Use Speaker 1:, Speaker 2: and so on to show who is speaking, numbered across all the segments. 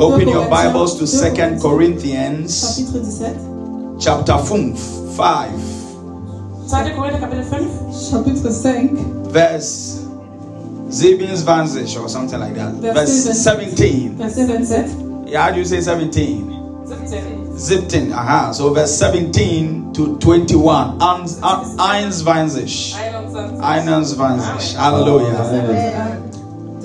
Speaker 1: Open your Bibles to 2 Corinthians chapter 5, 5
Speaker 2: 2. Korinther, 5.
Speaker 3: chapitre 5,
Speaker 1: verse 27 or something like that. Verse 17.
Speaker 3: verset 27.
Speaker 1: Yeah, how do you say 17?
Speaker 2: 17.
Speaker 1: 17. Aha. So verse 17 to 21. Eins- Eins 20.
Speaker 2: 21.
Speaker 1: 21. Hallelujah.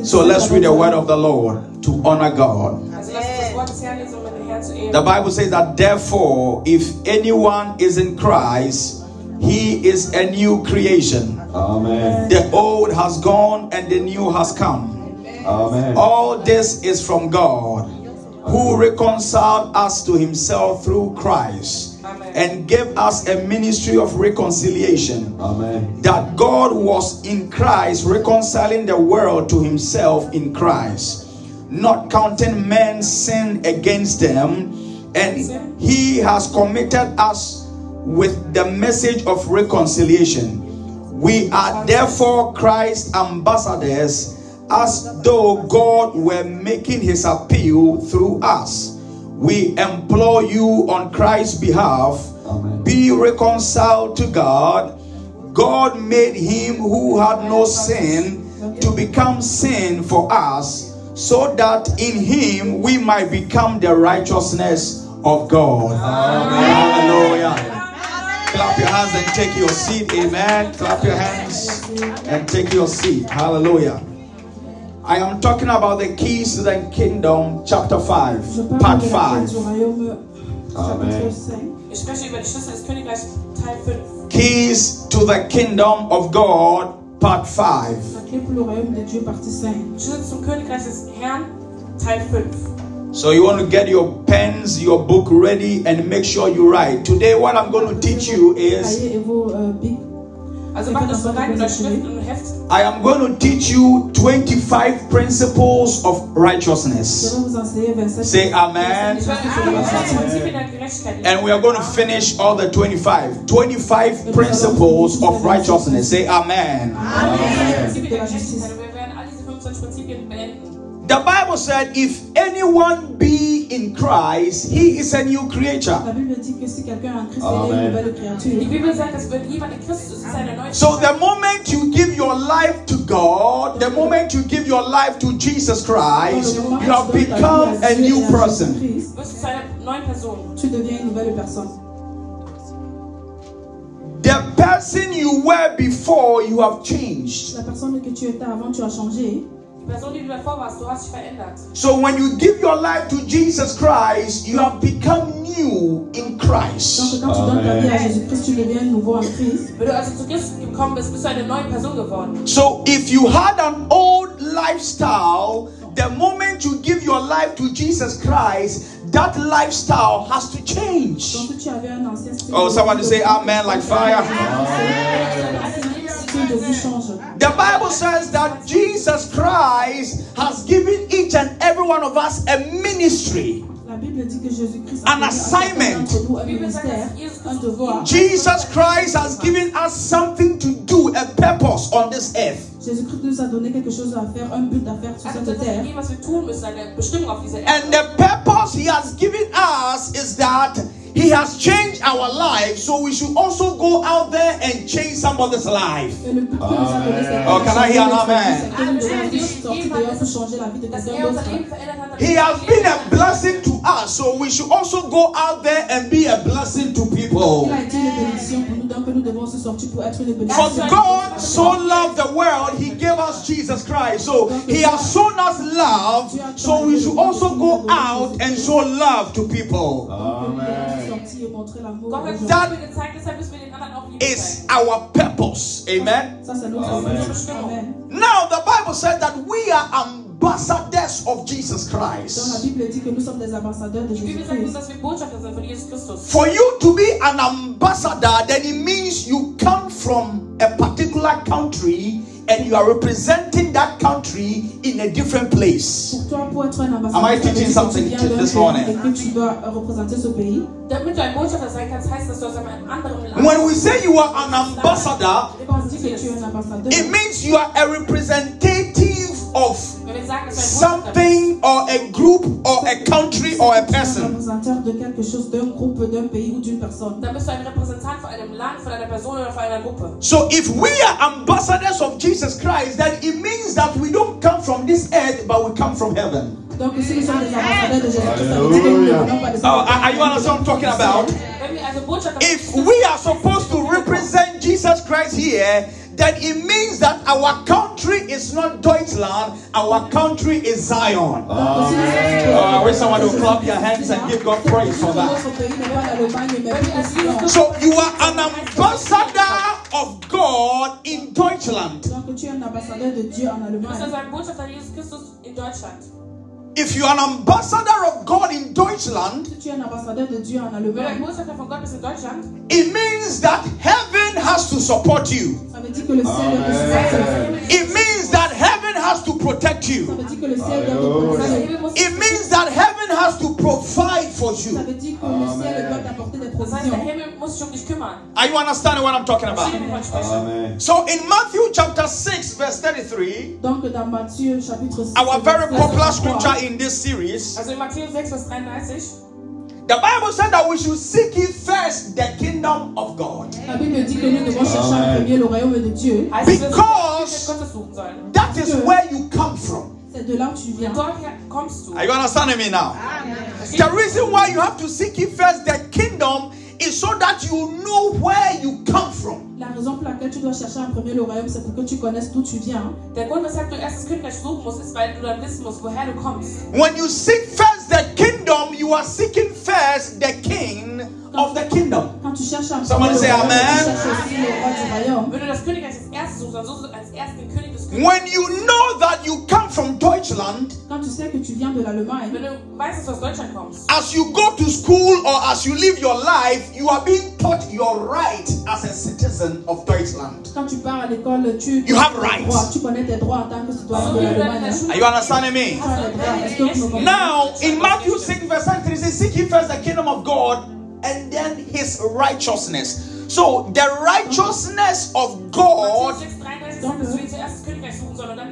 Speaker 1: So let's read the word of the Lord to honor God.
Speaker 2: Also lasst uns das Wort des Herrn lesen, den Herrn zu ehren.
Speaker 1: The Bible says that therefore, if anyone is in Christ, he is a new creation.
Speaker 4: Amen.
Speaker 1: The old has gone and the new has come.
Speaker 4: Amen.
Speaker 1: All this is from God, who reconciled us to himself through Christ and gave us a ministry of reconciliation.
Speaker 4: Amen.
Speaker 1: That God was in Christ reconciling the world to himself in Christ, not counting men's sin against them, and he has committed us with the message of reconciliation. We are therefore Christ's ambassadors, as though God were making his appeal through us. We implore you on Christ's behalf
Speaker 4: Amen.
Speaker 1: be reconciled to God. God made him who had no sin to become sin for us, so that in him we might become the righteousness of God. Hallelujah. Clap your hands and take your seat. Amen. Clap your hands and take your seat. Hallelujah. I am talking about the keys to the kingdom, chapter 5, part
Speaker 3: de la clé
Speaker 1: 5.
Speaker 4: Amen.
Speaker 3: chapitre 5.
Speaker 2: Ich spreche über die Schlüssel des Königreichs, Teil 5.
Speaker 1: Keys to the kingdom of God, part 5.
Speaker 3: La clé pour le royaume de Dieu, partie 5.
Speaker 2: Schlüssel zum Königreich des Herrn, Teil 5.
Speaker 1: So you want to get your pens, your book ready, and make sure you write. Today, what I'm going to teach you is
Speaker 2: Also macht euch bereit mit euch Stift und Heft.
Speaker 1: I am going to teach you 25 principles of righteousness.
Speaker 3: vais vous enseigner 27.
Speaker 1: Say amen.
Speaker 2: Ich werde alle Prinzipien der Gerechtigkeit
Speaker 1: And we are going to finish all the 25. 25 principles of righteousness. Say amen.
Speaker 2: Prinzipien der Gerechtigkeit. Wir werden all diese 25 Prinzipien beenden.
Speaker 1: The Bible said, if anyone be in Christ, he is a new creature.
Speaker 3: La Bible dit que si quelqu'un est en Christ, il est
Speaker 4: Amen.
Speaker 3: une nouvelle
Speaker 2: Die
Speaker 3: créature.
Speaker 2: Bibel sagt, dass wenn jemand in Christus ist, ist eine neue
Speaker 1: So the moment you give your life to God, the moment you give your life to Jesus Christ, you have become a new person.
Speaker 2: wirst du zu einer neuen Person.
Speaker 3: Tu deviens une personne.
Speaker 1: The person you were before, you have changed.
Speaker 3: La personne que tu étais avant, tu as changé.
Speaker 2: Die Person, die du davor warst, du hast dich verändert.
Speaker 1: So when you give your life to Jesus Christ, you have become new in Christ.
Speaker 3: quand tu donnes ta vie à
Speaker 4: Amen.
Speaker 3: Jésus-Christ, tu deviens nouveau en Christ.
Speaker 2: Wenn du also zu Christus gekommen bist, bist du eine neue Person geworden.
Speaker 1: So if you had an old lifestyle, the moment you give your life to Jesus Christ, that lifestyle has to change.
Speaker 3: Donc si tu avais un ancien style
Speaker 1: Oh,
Speaker 3: de
Speaker 1: somebody say amen like fire.
Speaker 3: style de vie change.
Speaker 1: The Bible says that Jesus Christ has given each and every one of us a ministry.
Speaker 3: La Bible dit que Jésus-Christ
Speaker 1: An
Speaker 3: a donné à
Speaker 1: assignment.
Speaker 3: chacun d'entre nous un
Speaker 2: Die Bibel sagt,
Speaker 3: ministère,
Speaker 2: dass Jesus
Speaker 3: un
Speaker 2: Christus
Speaker 3: devoir.
Speaker 1: Jesus Christ has given us something to do, a purpose on this earth.
Speaker 3: Jésus-Christ nous a donné quelque chose à faire, un but à faire sur cette terre.
Speaker 2: gegeben, was wir tun müssen, eine Bestimmung auf dieser Erde.
Speaker 1: And the purpose He has given us is that He has changed our life, so we should also go out there and change somebody's life.
Speaker 3: Et le but que nous a donné, c'est
Speaker 1: Oh, can I hear an amen?
Speaker 3: nous devons aussi sortir dehors pour changer la vie de
Speaker 2: Dass
Speaker 3: quelqu'un
Speaker 2: unser
Speaker 3: d'autre.
Speaker 2: Leben verändert hat.
Speaker 1: He has been a blessing to us, so we should also go out there and be a blessing to people.
Speaker 3: Il a été une bénédiction pour nous, donc nous devons aussi sortir pour être une
Speaker 1: For. God so loved the world, He gave us Jesus Christ. So He has shown us love, so we should also go out and show love to people.
Speaker 3: Nous
Speaker 4: Amen.
Speaker 3: sortir et montrer l'amour.
Speaker 2: Gott hat
Speaker 3: aux
Speaker 2: uns
Speaker 3: gens.
Speaker 2: Liebe gezeigt, deshalb müssen wir den anderen auch lieben.
Speaker 1: It's our purpose. Amen.
Speaker 3: Ça, c'est notre
Speaker 4: Amen.
Speaker 3: Amen.
Speaker 1: Now, the Bible said that we are ambassadors of Jesus Christ.
Speaker 3: Bible dit que nous sommes des ambassadeurs de
Speaker 2: Die Bibel sagt uns,
Speaker 3: Jésus-Christ.
Speaker 2: dass wir Botschafter sind von Jesus Christus.
Speaker 1: For you to be an ambassador, then it means you come from a particular country and you are representing that country in a different place.
Speaker 3: Pour toi, pour être un ambassadeur,
Speaker 1: Am I teaching something
Speaker 3: tu
Speaker 1: this morning?
Speaker 3: et que tu dois représenter ce pays.
Speaker 2: Damit du ein Botschafter sein kannst, heißt das, du aus einem anderen Land.
Speaker 1: When we say you are an ambassador,
Speaker 3: Et quand on dit que tu es un ambassadeur,
Speaker 1: it means you are a representative of
Speaker 2: Wenn wir sagen, dass du ein Botschafter bist,
Speaker 1: something or a group or a country or a
Speaker 3: Tu es un
Speaker 1: person.
Speaker 3: représentant de quelque chose, d'un groupe, d'un pays ou d'une personne.
Speaker 2: dann bist du ein Repräsentant von einem Land, von einer Person oder von einer Gruppe.
Speaker 1: So if we are ambassadors of Jesus Christ, then it means that we don't come from this earth, but we come from heaven.
Speaker 3: Donc, si nous sommes des ambassadeurs de Jésus-Christ, ça veut dire que nous ne venons pas de
Speaker 1: Oh, are are you understand what I'm talking about?
Speaker 2: Wenn wir also Botschafter
Speaker 1: If we are supposed to represent Jesus Christ here, then it means that our country is not Deutschland, our country is Zion.
Speaker 3: Donc, si nous
Speaker 1: Oh, I wish someone would clap their hands and give God praise for that.
Speaker 3: Notre pays n'est pas l'Allemagne, mais plus Sion.
Speaker 1: So you are an ambassador of God in Deutschland.
Speaker 3: Donc, tu es un ambassadeur de Dieu en
Speaker 2: Du bist
Speaker 3: Allemagne.
Speaker 2: also ein Botschafter Jesus Christus in Deutschland.
Speaker 1: If you are an ambassador of God in Deutschland,
Speaker 3: Si tu es un ambassadeur de Dieu en
Speaker 2: Wenn du ein
Speaker 3: Allemagne,
Speaker 2: Botschafter von Gott bist in Deutschland,
Speaker 1: it means that heaven has to support you.
Speaker 3: ça veut dire que le ciel doit te soutenir.
Speaker 1: It means that heaven has to protect you.
Speaker 3: veut dire que le ciel doit te
Speaker 2: also
Speaker 3: protéger.
Speaker 2: Himmel muss,
Speaker 1: It means that heaven has to provide for you.
Speaker 3: veut dire que le ciel doit t'apporter des
Speaker 2: das heißt, der
Speaker 3: provisions.
Speaker 2: Himmel muss sich dich kümmern.
Speaker 1: Are you understanding what I'm talking about?
Speaker 2: Verstehen wir, wovon ich spreche?
Speaker 4: Amen.
Speaker 1: So in Matthew chapter 6, verse 33,
Speaker 3: Donc, dans Matthieu chapitre 6,
Speaker 1: our very popular scripture in this series, the Bible said that we should seek ye first the kingdom of God.
Speaker 3: La Bible dit que nous devons chercher en premier le royaume de Dieu.
Speaker 2: heißt es, dass wir
Speaker 1: Because-
Speaker 2: den Gottes suchen sollen.
Speaker 1: That is where you come from.
Speaker 3: C'est de là où tu viens.
Speaker 2: Dorther kommst du.
Speaker 1: Are you understanding me now?
Speaker 2: Verstehst
Speaker 1: The reason why you have to seek ye first the kingdom is so that you know where you come from.
Speaker 3: La raison pour laquelle tu dois chercher en premier le royaume, c'est pour que tu connaisses d'où tu viens.
Speaker 2: Der Grund, weshalb du erst das Königreich suchen musst, ist, weil du dann wissen musst, woher du kommst.
Speaker 1: When you seek first the kingdom, you are seeking first the king of the kingdom.
Speaker 3: Quand tu cherches en premier le
Speaker 1: say
Speaker 3: royaume,
Speaker 1: amen.
Speaker 3: tu cherches aussi le roi du royaume.
Speaker 2: Wenn du das Königreich als erstes suchst, dann suchst du als erstes den König des Königreichs.
Speaker 1: When you know that you come from Deutschland,
Speaker 3: Quand tu sais que tu viens de l'Allemagne,
Speaker 2: Wenn du weißt, dass du aus Deutschland kommst,
Speaker 1: as you go to school or as you live your life, you are being taught your right as a citizen of Deutschland.
Speaker 3: quand tu pars à l'école, tu,
Speaker 1: You have
Speaker 3: tu as
Speaker 1: rights.
Speaker 3: Tu connais tes droits en tant que citoyen
Speaker 2: so
Speaker 3: de
Speaker 2: wie du dann in
Speaker 3: l'Allemagne.
Speaker 2: der
Speaker 3: hein.
Speaker 2: Schule
Speaker 1: Are you understanding me?
Speaker 3: Tu as les droits. Est-ce que vous me comprenez?
Speaker 1: Now, in Matthew 6, verse 33, it says, Seek ye first the kingdom of God and then his righteousness. So, the righteousness of God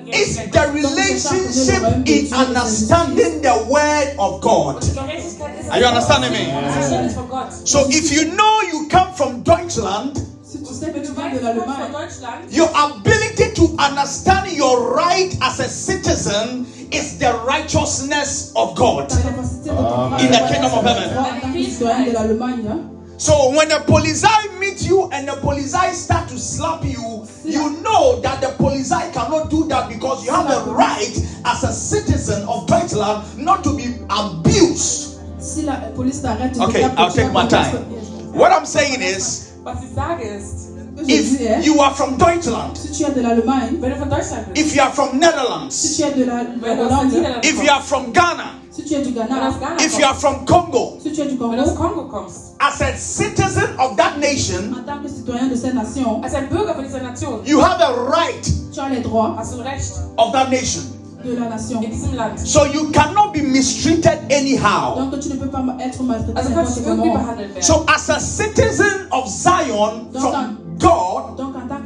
Speaker 2: Matthäus 6, 33 sagt, dass wir zuerst das Königreich suchen sollen und dann die
Speaker 1: is the relationship in understanding the word of God.
Speaker 2: Die Gerechtigkeit ist
Speaker 1: Are you understanding me?
Speaker 2: das Verständnis von Gott.
Speaker 1: So, if you know you come from Deutschland,
Speaker 3: Si tu sais que
Speaker 2: Wenn
Speaker 3: tu
Speaker 2: du
Speaker 3: viens
Speaker 2: weißt,
Speaker 3: de
Speaker 2: du kommst von
Speaker 3: l'Allemagne,
Speaker 2: Deutschland,
Speaker 1: your ability to understand your right as a citizen is the righteousness of God.
Speaker 3: ta capacité de comprendre
Speaker 1: In the kingdom of heaven.
Speaker 3: En tant que citoyen de l'Allemagne, hein.
Speaker 1: So when the police meet you and the police start to slap you, you know that the police cannot do that because you have a right as a citizen of Deutschland not to be abused.
Speaker 3: si la police
Speaker 1: Okay, I'll take my time. What I'm saying is,
Speaker 2: was ich sage ist,
Speaker 3: Ce que je dis, hein,
Speaker 1: if you are from Deutschland,
Speaker 3: si tu es de l'Allemagne,
Speaker 2: wenn du von Deutschland bist,
Speaker 1: if you are from Netherlands,
Speaker 3: tu es de la, de
Speaker 2: wenn du aus den
Speaker 3: Hollande,
Speaker 2: Niederlanden
Speaker 1: if you are from Ghana,
Speaker 3: si tu es du
Speaker 2: wenn du aus
Speaker 3: Ghana,
Speaker 2: Ghana
Speaker 1: if you are from Congo,
Speaker 3: si tu es du
Speaker 2: wenn du aus
Speaker 3: Congo,
Speaker 2: Kongo kommst,
Speaker 1: as a citizen of that nation,
Speaker 3: en tant que citoyen de nation,
Speaker 2: als ein Bürger von dieser Nation,
Speaker 1: you have a right
Speaker 3: tu as les droits
Speaker 2: hast du ein Recht
Speaker 1: of that nation.
Speaker 3: de la nation.
Speaker 2: in diesem Land.
Speaker 1: So you cannot be mistreated anyhow.
Speaker 3: Donc tu ne peux pas être maltraité
Speaker 2: Also kannst
Speaker 3: n'importe
Speaker 2: du irgendwie
Speaker 3: comment.
Speaker 2: behandelt werden.
Speaker 1: So, as a citizen of Zion from God,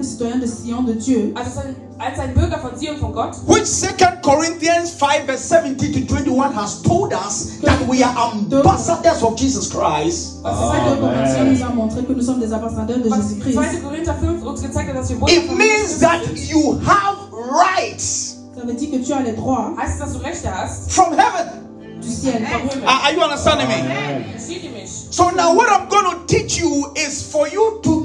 Speaker 3: Citoyen de Sion de Dieu,
Speaker 2: Also als ein- als ein Bürger von Zion von Gott,
Speaker 1: which Second Corinthians 5 verse 17 to 21 has told us that we are ambassadors of Jesus Christ.
Speaker 3: nous a montré que nous sommes des ambassadeurs de
Speaker 2: was
Speaker 3: Jésus-Christ.
Speaker 2: 2. Korinther 5 uns gezeigt hat, dass wir
Speaker 1: It means that you have rights
Speaker 3: Ça veut dire que tu as les droits
Speaker 2: heißt es, dass du Rechte hast?
Speaker 1: from heaven.
Speaker 2: Himmel.
Speaker 1: Are, you understanding me? So now what I'm going to teach you is for you to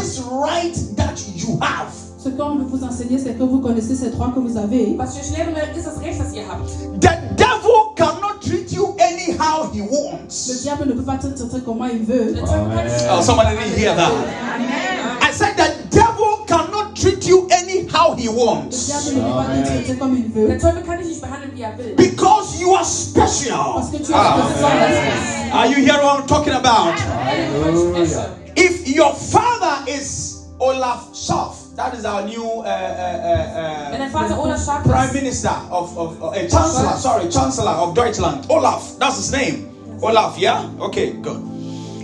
Speaker 1: this right that you have.
Speaker 3: Ce qu'on veut vous enseigner, c'est que vous connaissez ces droits que vous avez.
Speaker 2: Was ich euch lehren will, ist das Recht, das ihr habt.
Speaker 1: The devil cannot treat you anyhow he
Speaker 3: Le
Speaker 1: wants.
Speaker 3: diable ne peut pas te traiter comment il veut.
Speaker 2: Der Teufel kann dich
Speaker 1: Oh, somebody didn't hear that. I said the devil cannot treat you anyhow he
Speaker 3: Le
Speaker 1: wants.
Speaker 3: diable ne peut pas te traiter comme il
Speaker 2: Der
Speaker 3: veut.
Speaker 2: Teufel kann dich nicht behandeln, wie er will.
Speaker 1: Because you are special.
Speaker 3: Parce que tu es
Speaker 1: Ah.
Speaker 3: spécial.
Speaker 1: Are you hearing what I'm talking about?
Speaker 2: Wovon ich spreche.
Speaker 1: If your father is Olaf Scholz, that is our new uh, uh, uh, uh,
Speaker 2: Olaf
Speaker 1: prime minister of, of uh, chancellor, sorry, chancellor of Deutschland. Olaf, that's his name. Olaf, yeah? Okay, good.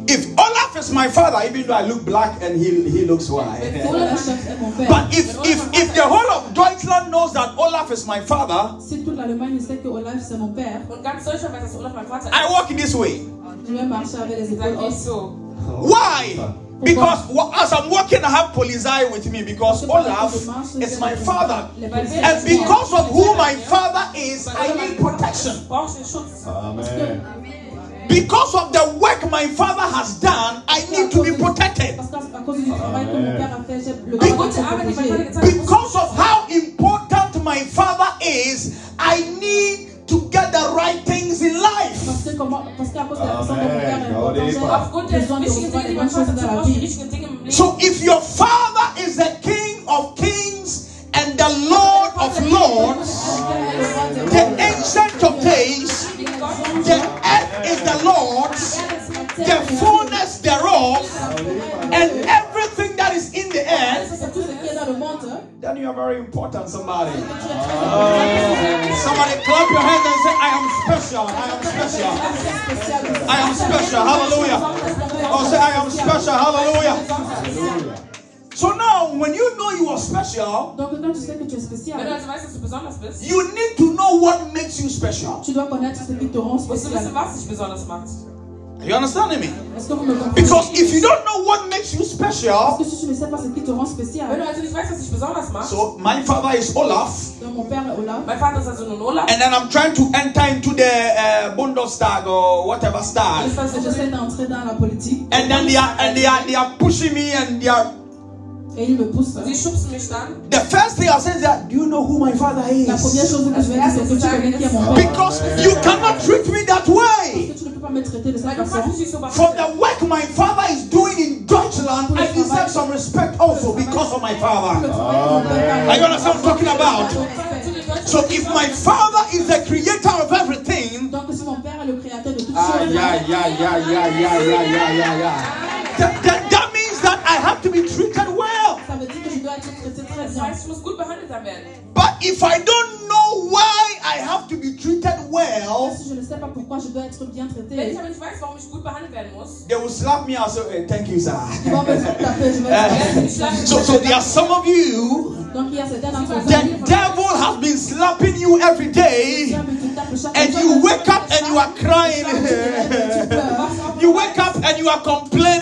Speaker 1: If Olaf Olaf is my father, even though I look black and he, he looks white.
Speaker 3: Olaf Scholz est mon père.
Speaker 1: But if, if, if the whole of Deutschland knows that Olaf is my father,
Speaker 3: Si toute l'Allemagne sait que Olaf c'est mon père,
Speaker 2: Und ganz Deutschland weiß, dass Olaf mein Vater ist.
Speaker 1: I walk this way. Why? Because as I'm walking, I have Polizei with me because Olaf is my father. And because of who my father is, I need protection.
Speaker 4: Amen.
Speaker 1: Because of the work my father has done, I need to be protected. Because of how important my father is, I need to get the right things in life.
Speaker 4: Amen.
Speaker 1: So if your father are very important, somebody. Oh, somebody clap your hands and say, I am special, I am special, I am special, hallelujah. Oh, say, I am special, hallelujah. So now, when you know you are special,
Speaker 3: Donc quand tu sais que tu es spécial,
Speaker 2: also weißt, dass du besonders bist,
Speaker 1: you need to know what makes you special. Are you understanding me? Because if you don't know what makes you special, so my father is Olaf, and then I'm trying to enter into the uh, Bundestag or whatever
Speaker 3: star,
Speaker 1: and then they are and they are they are pushing me and they are
Speaker 2: Sie schubsen mich dann.
Speaker 1: The first thing I say is that, do you know who my father is?
Speaker 3: chose que je vais dire, c'est que tu connais qui est mon père.
Speaker 1: Because you cannot treat me that way.
Speaker 3: que tu ne peux pas me traiter de
Speaker 2: Weil
Speaker 3: cette
Speaker 2: du
Speaker 3: façon.
Speaker 2: kannst dich so
Speaker 1: For the work my father is doing in Deutschland, I deserve some respect also because of my father.
Speaker 3: travail que mon père a-
Speaker 1: Are you understand what I'm talking about?
Speaker 2: Zu den Deutschen-
Speaker 1: So if my father is the creator of everything,
Speaker 3: Donc si mon père est le créateur de toutes
Speaker 1: ah, yeah, yeah, yeah, yeah, yeah, yeah, yeah, yeah, yeah. That, that, that means that I have to be treated well.
Speaker 2: Das heißt, ich muss gut behandelt werden.
Speaker 1: But if I don't know why I have to be treated well,
Speaker 3: Si je ne sais pas pourquoi je dois être bien
Speaker 2: Wenn
Speaker 3: traité,
Speaker 2: ich aber nicht weiß, warum ich gut behandelt werden muss,
Speaker 1: they will slap me and say, hey, thank you, sir.
Speaker 3: ils vont me taper, je vais eh.
Speaker 2: werden
Speaker 3: être
Speaker 2: sie mich schlagen.
Speaker 1: So, so there are some of you,
Speaker 3: Donc il y a certains d'entre vous
Speaker 1: the devil has been slapping you every day, and you wake up and you are crying. you wake up and you are complaining.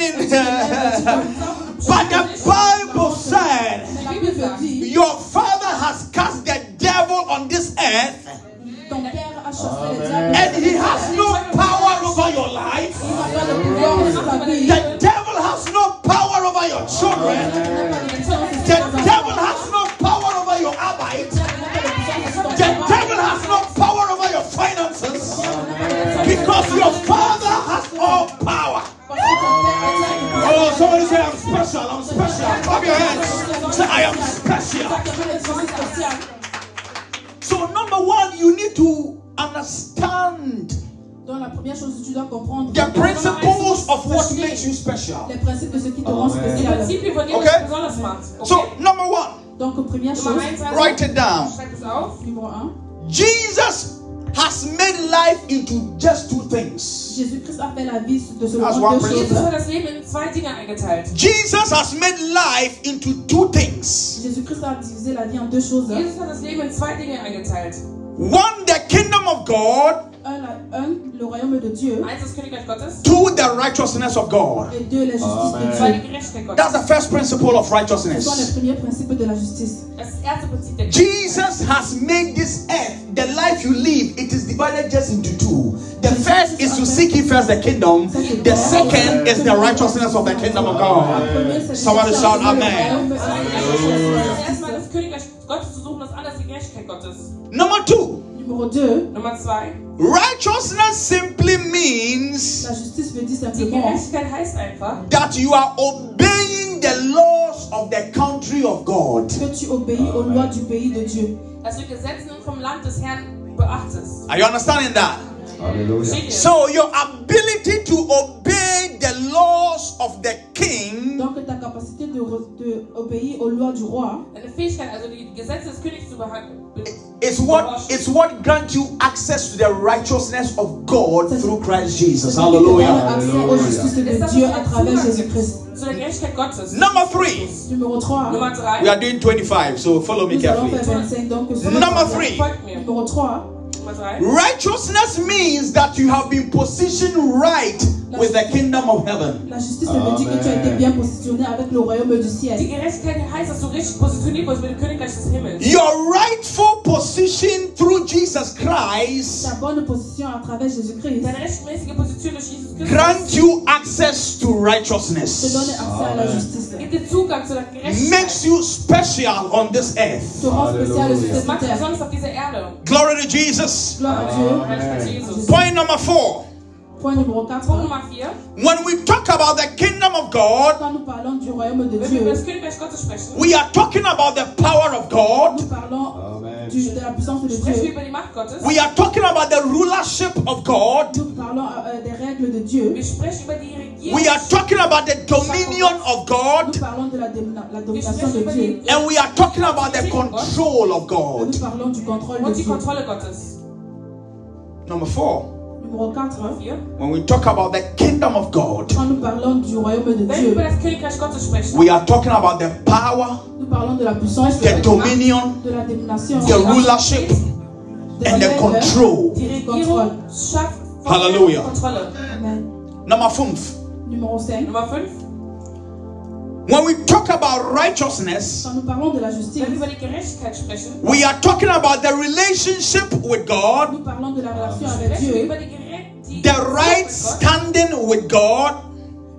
Speaker 1: He has no power over your life. The devil has no power over your children. The devil has no power over your arbeit. The devil has no power over your finances because your father has all power. Oh, somebody say, I'm special, I'm special. Clap your hands. Say, I am special. So, number one, you need to
Speaker 3: Donc la première chose que tu dois comprendre,
Speaker 1: the principles of what makes you special.
Speaker 3: les principes de ce qui te rend spécial.
Speaker 1: Okay? So, number one,
Speaker 3: Donc première chose,
Speaker 1: write it down.
Speaker 3: Numéro
Speaker 1: Jesus has made life into just two things.
Speaker 2: Jesus
Speaker 1: has made life into two things. One, the kingdom of God,
Speaker 3: Un, le royaume de Dieu.
Speaker 2: Eins das Königreich Gottes,
Speaker 1: two, the righteousness of God.
Speaker 3: Et deux, la justice de Dieu.
Speaker 2: die Gerechtigkeit Gottes.
Speaker 1: That's the first principle of
Speaker 3: Ce sont les
Speaker 1: righteousness.
Speaker 3: premiers de la justice.
Speaker 2: Das erste Prinzip der
Speaker 1: Jesus has made this earth, the life you live, it is divided just into two. The first is to seek ye first the kingdom, the second is the righteousness of the kingdom of God.
Speaker 3: premier, c'est de
Speaker 1: Somebody
Speaker 3: chercher
Speaker 1: shout
Speaker 3: le
Speaker 1: amen.
Speaker 3: Royaume et la justice.
Speaker 2: Erstmal das Königreich Gottes zu suchen, das andere die Gerechtigkeit Gottes.
Speaker 1: Number two,
Speaker 3: Numéro 2,
Speaker 2: Nummer zwei,
Speaker 1: righteousness simply means
Speaker 3: la justice veut dire
Speaker 2: die Gerechtigkeit heißt einfach,
Speaker 1: that you are obeying the laws of the country of God.
Speaker 3: que tu obéis aux lois du pays de Dieu.
Speaker 2: dass du Gesetzen vom Land des Herrn beachtest.
Speaker 1: Are you understanding that?
Speaker 4: Hallelujah.
Speaker 1: So your ability to obey the laws of the king
Speaker 3: Donc ta capacité de, de obéir aux lois du roi,
Speaker 2: Deine Fähigkeit, also die Gesetze des Königs zu behandeln.
Speaker 1: is what is what grants you access to the righteousness of God through Christ Jesus.
Speaker 3: c'est ce qui te donne
Speaker 1: Hallelujah.
Speaker 4: Hallelujah.
Speaker 3: justices
Speaker 2: Ist
Speaker 3: de
Speaker 2: das,
Speaker 3: Dieu
Speaker 2: was
Speaker 3: à
Speaker 2: dir
Speaker 3: travers
Speaker 2: Zugang
Speaker 3: Jésus-Christ.
Speaker 2: gibt Zu der Gerechtigkeit Gottes.
Speaker 1: Number three.
Speaker 3: Numéro 3,
Speaker 1: We are doing 25, so follow me carefully.
Speaker 3: faire 25. Donc, sur
Speaker 1: Number three.
Speaker 2: Folgt mir.
Speaker 3: Numéro 3,
Speaker 2: Nummer 3.
Speaker 1: Righteousness means that you have been positioned right with the kingdom of heaven.
Speaker 3: la justice veut dire que tu as été bien positionné avec le royaume du
Speaker 2: Die. Gerechtigkeit heißt, dass du richtig positioniert bist mit dem Königreich des Himmels.
Speaker 1: Your rightful position through Jesus Christ
Speaker 3: Ta bonne position à travers Jésus-Christ
Speaker 2: Deine rechtmäßige Position durch Jesus Christus
Speaker 1: grant you access to
Speaker 3: te donne
Speaker 1: righteousness,
Speaker 3: accès à la justice.
Speaker 2: gibt dir Zugang zu der
Speaker 1: makes you special on this earth.
Speaker 3: Te rend spécial sur cette terre.
Speaker 2: besonders auf dieser Erde.
Speaker 1: Glory to Jesus.
Speaker 3: Gloire à Dieu.
Speaker 2: Herrlichkeit zu Jesus.
Speaker 1: Point number four. When we talk about the kingdom of God, we are talking about the power of God. We are talking about the rulership of God. We are talking about the dominion of God. And we are talking about the control of God. Number four. When we talk about the kingdom of God, we are talking about the power, the dominion, the rulership, and the control.
Speaker 3: Hallelujah.
Speaker 1: Number five. When we talk about righteousness, we are talking about the relationship with God. The right standing with God,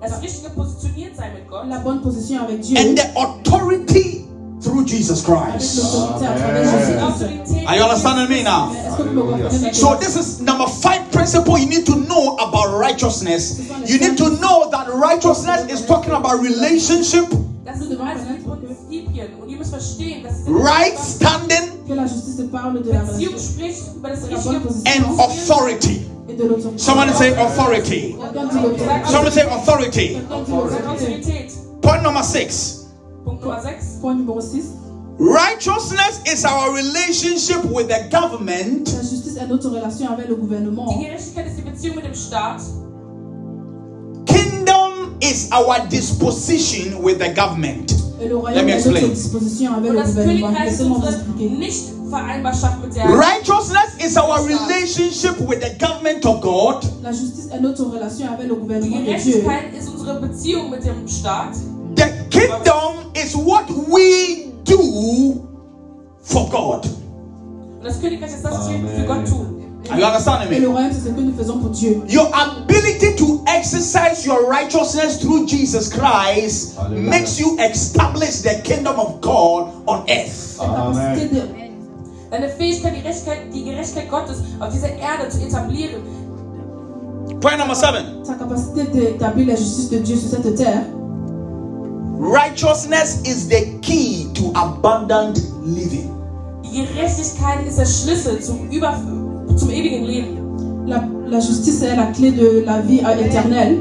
Speaker 2: Das richtige Positioniertsein mit Gott.
Speaker 3: la bonne position avec Dieu,
Speaker 1: and the authority through Jesus Christ.
Speaker 3: l'autorité à travers
Speaker 2: Die
Speaker 3: Jésus-Christ.
Speaker 2: Autorität.
Speaker 1: Are you understanding me now?
Speaker 3: Est-ce que vous me comprenez
Speaker 1: So this is number five principle you need to know about righteousness. You need to know that righteousness is talking about relationship, right standing,
Speaker 3: Que la justice parle de la
Speaker 2: Beziehung
Speaker 3: relation
Speaker 2: spricht über das
Speaker 3: de la
Speaker 2: richtige
Speaker 3: bonne
Speaker 1: and authority.
Speaker 3: et de l'autorité.
Speaker 1: Somebody say authority.
Speaker 3: Quelqu'un dit l'autorité.
Speaker 1: Somebody say authority.
Speaker 3: Quelqu'un dit l'autorité.
Speaker 2: Autorität.
Speaker 1: Point number six.
Speaker 2: Punkt Nummer 6.
Speaker 3: Point numéro 6.
Speaker 1: Righteousness is our relationship with the government
Speaker 3: La justice est notre relation avec le gouvernement.
Speaker 2: Die Gerechtigkeit ist die Beziehung mit dem Staat.
Speaker 1: Kingdom is our disposition with the government.
Speaker 3: Et le
Speaker 1: Let me explain.
Speaker 3: avec le
Speaker 1: Righteousness is our relationship with the government of God.
Speaker 3: La justice est notre relation avec le
Speaker 2: Die
Speaker 3: gouvernement de Dieu.
Speaker 2: Gerechtigkeit ist unsere Beziehung mit dem Staat.
Speaker 1: The kingdom is what we do for God.
Speaker 2: Und das Königreich ist das, was wir für
Speaker 4: Amen.
Speaker 2: Gott tun.
Speaker 1: Are you understanding
Speaker 3: Et le royaume, c'est ce que nous faisons pour Dieu.
Speaker 1: Your ability to exercise your righteousness through Jesus Christ
Speaker 4: Hallelujah.
Speaker 1: makes you establish the kingdom of God on earth.
Speaker 3: La
Speaker 2: Deine Fähigkeit, die Gerechtigkeit, die Gerechtigkeit Gottes auf dieser Erde zu etablieren.
Speaker 1: Point number seven.
Speaker 3: sa capacité d'établir la justice de Dieu sur cette terre.
Speaker 1: Righteousness is the key to abundant living.
Speaker 2: Die Gerechtigkeit ist der Schlüssel zum, Über
Speaker 3: la justice est la clé de la vie euh, éternelle.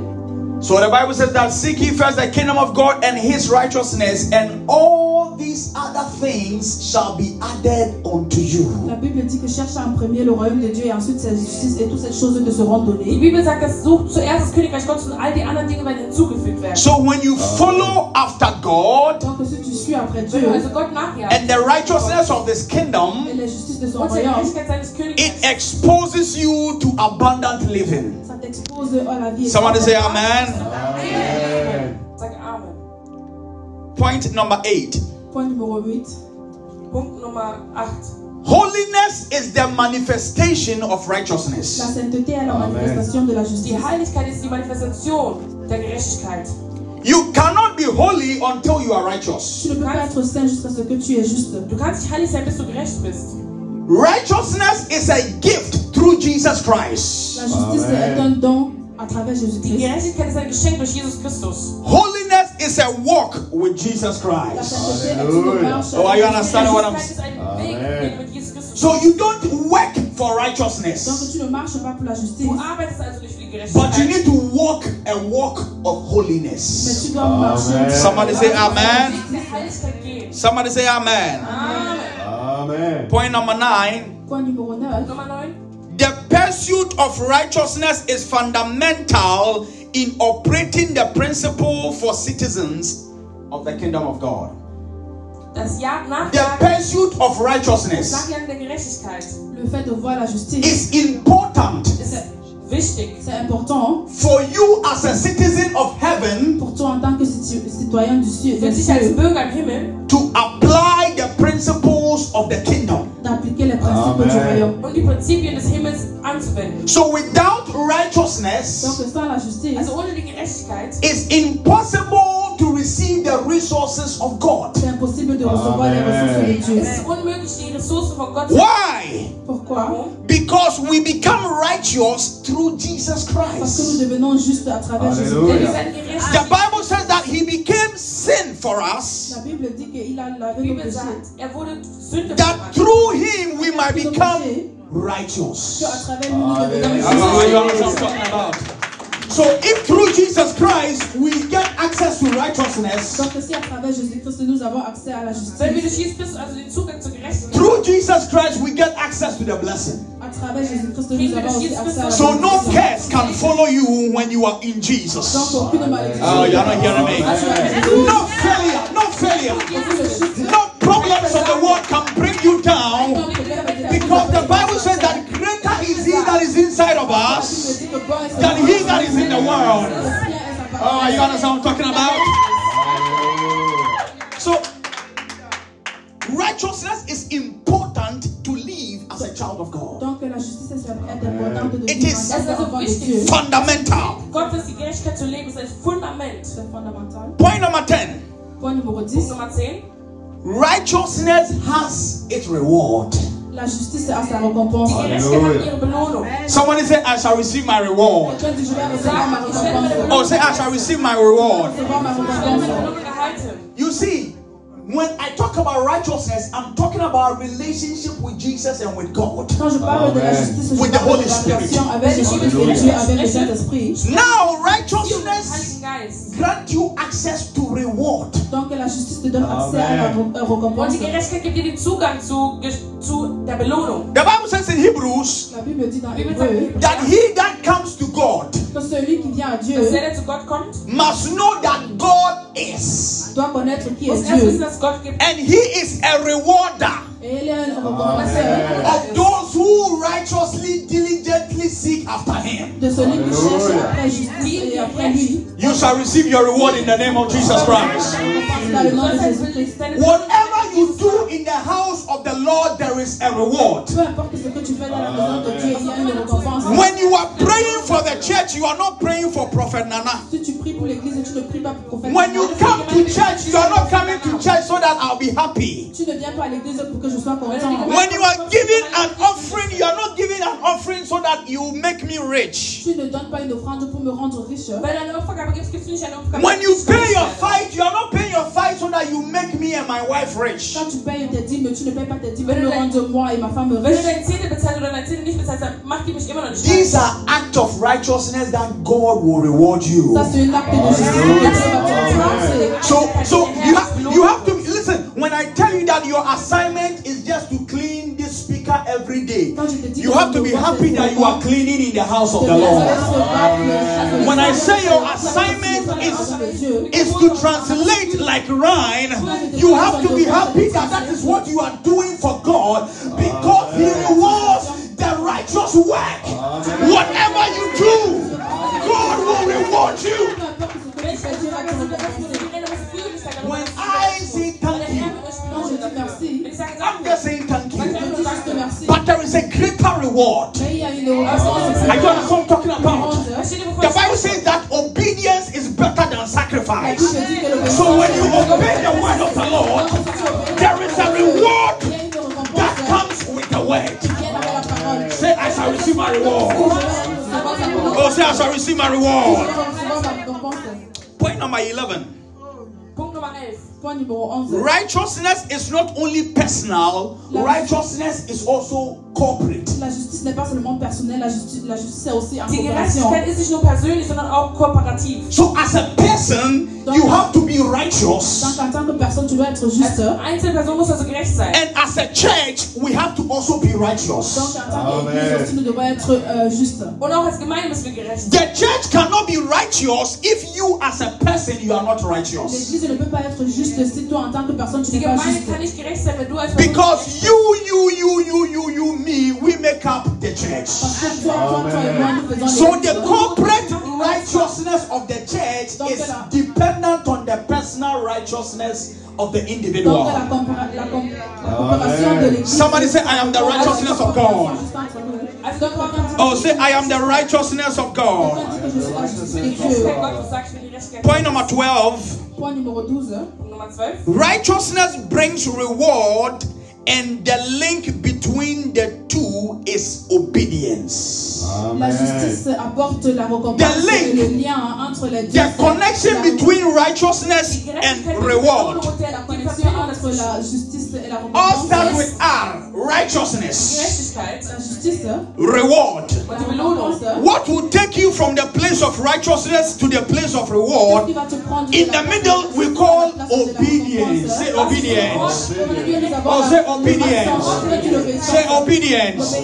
Speaker 1: So the Bible says that seek ye first the kingdom of God and his righteousness, and all these other things shall be added unto you.
Speaker 3: La Bible dit que cherche en premier le royaume de Dieu et ensuite sa justice et toutes ces choses te seront
Speaker 2: Die
Speaker 3: données.
Speaker 2: Bibel sagt, dass sucht zuerst das Königreich Gottes und all die anderen Dinge werden hinzugefügt werden.
Speaker 1: So when you follow after God
Speaker 3: Donc si tu suis après Dieu
Speaker 2: also Gott nachjagst
Speaker 1: and the righteousness of this kingdom,
Speaker 3: et la justice de son royaume,
Speaker 1: it exposes you to abundant living.
Speaker 3: ça t'expose à la vie
Speaker 1: Somebody say amen.
Speaker 4: Amen.
Speaker 2: Amen.
Speaker 1: Point number eight.
Speaker 3: Point numéro 8.
Speaker 2: Punkt Nummer 8.
Speaker 1: Holiness is the manifestation of
Speaker 3: La
Speaker 1: righteousness.
Speaker 3: sainteté est la
Speaker 4: Amen.
Speaker 3: manifestation de la
Speaker 2: Die. Heiligkeit ist die Manifestation der Gerechtigkeit.
Speaker 1: You cannot be holy until you are righteous.
Speaker 3: Tu ne peux pas être saint jusqu'à ce que tu es juste.
Speaker 2: Du kannst nicht heilig sein, bis du gerecht bist.
Speaker 1: Righteousness is a gift through Jesus Christ.
Speaker 3: La justice
Speaker 4: Amen.
Speaker 3: est un don à travers Jésus-Christ.
Speaker 2: Gerechtigkeit ist ein Geschenk durch Jesus Christus.
Speaker 1: Holiness is a walk with Jesus Christ.
Speaker 3: sainteté est une
Speaker 4: Hallelujah.
Speaker 1: Oh, are you understanding what I'm
Speaker 2: Gerechtigkeit ist ein Weg
Speaker 4: Amen.
Speaker 2: den du mit Jesus Christus.
Speaker 1: So you don't work for righteousness,
Speaker 3: tu ne marches pas pour la justice,
Speaker 2: Du arbeitest also nicht für die
Speaker 1: but you need to walk a walk of holiness.
Speaker 3: tu dois marcher.
Speaker 4: Amen.
Speaker 1: Somebody say ah, Amen.
Speaker 2: Ah, die Heiligkeit gehen.
Speaker 1: Somebody say Amen.
Speaker 2: Amen.
Speaker 4: Amen.
Speaker 1: Point number nine.
Speaker 3: Point numéro 9.
Speaker 2: Nummer 9.
Speaker 1: The pursuit of righteousness is fundamental in operating the principle for citizens of the kingdom of God.
Speaker 2: Das Jagen,
Speaker 1: The pursuit of righteousness
Speaker 2: Nachjagen der Gerechtigkeit
Speaker 3: Le fait de voir la justice,
Speaker 1: is important
Speaker 2: wichtig.
Speaker 3: c'est important
Speaker 1: for you as a citizen of heaven
Speaker 3: pour toi en tant que citoyen du ciel,
Speaker 2: Für
Speaker 3: des
Speaker 2: dich als
Speaker 3: cieux,
Speaker 2: Bürger im Himmel
Speaker 1: to apply the principles of the kingdom.
Speaker 3: D'appliquer les principes
Speaker 4: Amen.
Speaker 3: du royaume.
Speaker 2: und die Prinzipien des Himmels anzuwenden.
Speaker 1: So without righteousness,
Speaker 3: sans la justice,
Speaker 2: Also ohne die Gerechtigkeit
Speaker 1: it's impossible to receive the resources of God.
Speaker 3: c'est impossible de recevoir les
Speaker 4: Amen.
Speaker 3: ressources de Dieu.
Speaker 2: ist es unmöglich, die Ressourcen von Gott zu
Speaker 1: Why? Because we become righteous through Jesus
Speaker 3: Parce que nous
Speaker 1: Christ.
Speaker 3: devenons justes à travers Jésus.
Speaker 2: Denn wir
Speaker 4: Halleluja.
Speaker 2: werden
Speaker 1: The. Bible says that he became sin for us,
Speaker 3: La Bible dit qu'il a
Speaker 2: Die
Speaker 3: lavé nos
Speaker 2: Bibel
Speaker 3: péchés.
Speaker 2: sagt, wurde Sünde für
Speaker 1: that through him we might become righteous.
Speaker 3: que à travers lui, nous devenons
Speaker 1: you
Speaker 3: justes.
Speaker 1: understand what I'm talking about? So if through Jesus Christ we get access to righteousness,
Speaker 3: Donc si à travers Jésus-Christ, nous avons accès à la justice,
Speaker 2: durch Jesus Christus also den Zugang zur Gerechtigkeit
Speaker 1: through Jesus Christ we get access to the blessing.
Speaker 3: à travers Jésus-Christ, nous avons accès à la
Speaker 1: So no
Speaker 3: justice.
Speaker 1: curse can follow you when you are in Jesus. Oh, you're not hearing me.
Speaker 3: Ah, tu as Jésus.
Speaker 1: No failure, no failure. No problems of the world can bring you down because the Bible says that greater is he that is inside of us than he that is in the world. Oh, you understand what I'm talking about? So, righteousness is important to live as a child of God.
Speaker 3: Donc la justice est importante de
Speaker 1: It
Speaker 3: vivre
Speaker 1: is
Speaker 3: en tant qu'enfant de Dieu.
Speaker 1: Fundamental.
Speaker 2: Gottes die Gerechtigkeit zu leben ist ein Fundament.
Speaker 3: C'est fondamental.
Speaker 1: Point number 10.
Speaker 3: Point numéro
Speaker 2: Punkt
Speaker 3: 10.
Speaker 2: Nummer 10.
Speaker 1: Righteousness has its reward.
Speaker 3: La justice a sa récompense.
Speaker 2: Die Gerechtigkeit hat ihre Belohnung.
Speaker 1: Somebody say, I shall receive my reward.
Speaker 3: Quelqu'un dit, je vais recevoir ma récompense.
Speaker 1: Oh, say, I shall receive my reward.
Speaker 3: Recevoir ma
Speaker 2: Ich werde meine
Speaker 3: récompense.
Speaker 2: Belohnung erhalten.
Speaker 1: You see, when I talk about righteousness, I'm talking about relationship with Jesus and with God.
Speaker 3: Quand je parle de la
Speaker 4: Amen.
Speaker 1: With the Holy Spirit.
Speaker 3: relation avec Jésus et Dieu, avec le Saint-Esprit.
Speaker 1: Now, righteousness
Speaker 2: Geist.
Speaker 1: Grant you access to reward.
Speaker 3: Donc la justice te donne accès à la
Speaker 4: Amen.
Speaker 3: re- euh,
Speaker 2: Und
Speaker 3: récompense.
Speaker 2: die Gerechtigkeit gibt dir den Zugang zu, zu der Belohnung.
Speaker 1: The Bible says in Hebrews
Speaker 3: La Bible dit dans
Speaker 2: Die Bibel sagt,
Speaker 3: Hébreu
Speaker 1: that he that comes to God
Speaker 3: que celui qui vient à Dieu
Speaker 2: dass der, der zu Gott kommt,
Speaker 1: must know that God is.
Speaker 3: doit connaître qui
Speaker 2: muss
Speaker 3: est
Speaker 2: erst wissen,
Speaker 3: Dieu.
Speaker 2: dass Gott gibt.
Speaker 1: And he is a rewarder
Speaker 3: Et il est un récompensateur
Speaker 1: of those who righteously, diligently seek after him.
Speaker 3: de celui qui cherche
Speaker 4: Alléluia.
Speaker 3: après justice et après lui.
Speaker 1: You shall receive your reward in the name of Jesus Christ.
Speaker 3: Dans le nom de Jésus-Christ.
Speaker 2: Deine
Speaker 1: Whatever you do in the house of the Lord, there is a reward.
Speaker 3: Peu importe ce que tu fais dans la maison de Dieu, il y a une récompense.
Speaker 1: When you are praying for the church, you are not praying for Prophet Nana.
Speaker 3: Si tu pries pour l'église, tu ne pries pas pour prophète.
Speaker 1: When you come to church, you are not coming to church so that I'll be happy.
Speaker 3: Tu ne viens pas à l'église pour que je sois content.
Speaker 1: When you are giving an offering, you are not giving an offering so that you make me rich.
Speaker 3: Tu ne donnes pas une offrande pour me rendre riche.
Speaker 2: Wenn du eine Opfergabe gibst, gibst du nicht eine Opfergabe.
Speaker 1: When you pay your tithe, you are not paying your tithe so that you make me and my wife rich.
Speaker 3: Quand tu payes tes dîmes, tu ne payes pas tes dîmes pour me rendre moi et ma femme
Speaker 2: Wenn du
Speaker 3: riche.
Speaker 2: deine bezahlst oder deine nicht bezahlst, dann mich immer noch nicht
Speaker 1: These are acts of righteousness that God will reward you.
Speaker 3: Ça, c'est une acte de justice que Dieu va te récompenser.
Speaker 1: So, so you have you have to listen. When I tell you that your assignment is just to clean this every day,
Speaker 3: Quand je te dis
Speaker 1: you have to be happy that you are cleaning in the house of the Lord.
Speaker 3: When
Speaker 1: When I say your assignment is is to translate like Ryan, you have to be happy that that is what you are doing for God because He rewards the righteous work. Whatever you do, God will reward you. When I say I'm just saying thank you.
Speaker 3: dis juste merci.
Speaker 1: But there is a greater reward.
Speaker 3: Mais il y a une récompense.
Speaker 1: I don't know what I'm talking about.
Speaker 3: The
Speaker 1: Bible says that obedience is better than sacrifice.
Speaker 3: Bible dit que le
Speaker 1: So when you obey the word of the Lord, there is a reward
Speaker 3: il y a une récompense
Speaker 1: that comes with the word.
Speaker 3: qui vient avec la parole.
Speaker 1: Say, I shall receive my reward.
Speaker 3: Oh,
Speaker 1: say, I shall receive my reward.
Speaker 3: recevoir ma récompense.
Speaker 1: Point number 11. Righteousness is not only personal, righteousness is also corporate.
Speaker 3: La justice n'est pas seulement personnelle, la justice, la justice est aussi en
Speaker 2: Die
Speaker 3: coopération.
Speaker 2: Gerechtigkeit ist nicht nur persönlich, sondern.
Speaker 1: So, as a person, you have to be righteous.
Speaker 3: Donc en tant que personne, tu dois être juste.
Speaker 2: Als Einzelperson muss also gerecht sein.
Speaker 1: And as a church, we have to also be righteous.
Speaker 3: Donc en tant
Speaker 4: Amen.
Speaker 3: qu'église aussi, nous devons être euh, justes.
Speaker 2: Und auch als Gemeinde müssen wir gerecht sein.
Speaker 1: The church cannot be righteous if you, as a person, you are not righteous.
Speaker 3: L'église ne peut pas être juste si toi en tant que personne tu n'es pas juste.
Speaker 2: kann nicht gerecht sein, wenn du als Person
Speaker 1: Because you, you, you, you, you, you, me, we make up the church. So the corporate righteousness of the church is dependent on the personal righteousness of the individual.
Speaker 3: compara- la, com- la comparaison de l'église.
Speaker 1: Somebody say, I am the righteousness of God.
Speaker 3: Est-ce que quelqu'un dit-
Speaker 1: Oh, say, I am the righteousness of God.
Speaker 3: Quelqu'un dit que je suis la justice de
Speaker 2: gerecht
Speaker 3: Dieu.
Speaker 2: sein. Gott sagt, ich bin die Gerechtigkeit.
Speaker 1: Point number 12
Speaker 3: Point numéro 12.
Speaker 2: Punkt Nummer 12.
Speaker 1: righteousness brings reward, and the link between the two is obedience.
Speaker 3: La justice apporte la récompense
Speaker 1: The link.
Speaker 3: le lien entre les deux.
Speaker 1: The connection between righteousness and reward.
Speaker 3: La connexion entre la justice et la
Speaker 1: All
Speaker 3: récompense.
Speaker 1: start with R righteousness,
Speaker 2: Gerechtigkeit
Speaker 3: La justice
Speaker 1: reward.
Speaker 2: und die Belohnung.
Speaker 1: What will take you from the place of righteousness to the place of reward?
Speaker 3: qui va te prendre de
Speaker 1: In the middle, we call
Speaker 3: place de la
Speaker 1: obedience. Say obedience.
Speaker 3: Au milieu, nous avons la-
Speaker 1: say
Speaker 3: l'obéissance.
Speaker 1: Obedience.
Speaker 3: C'est une obéissance.
Speaker 1: Say obedience.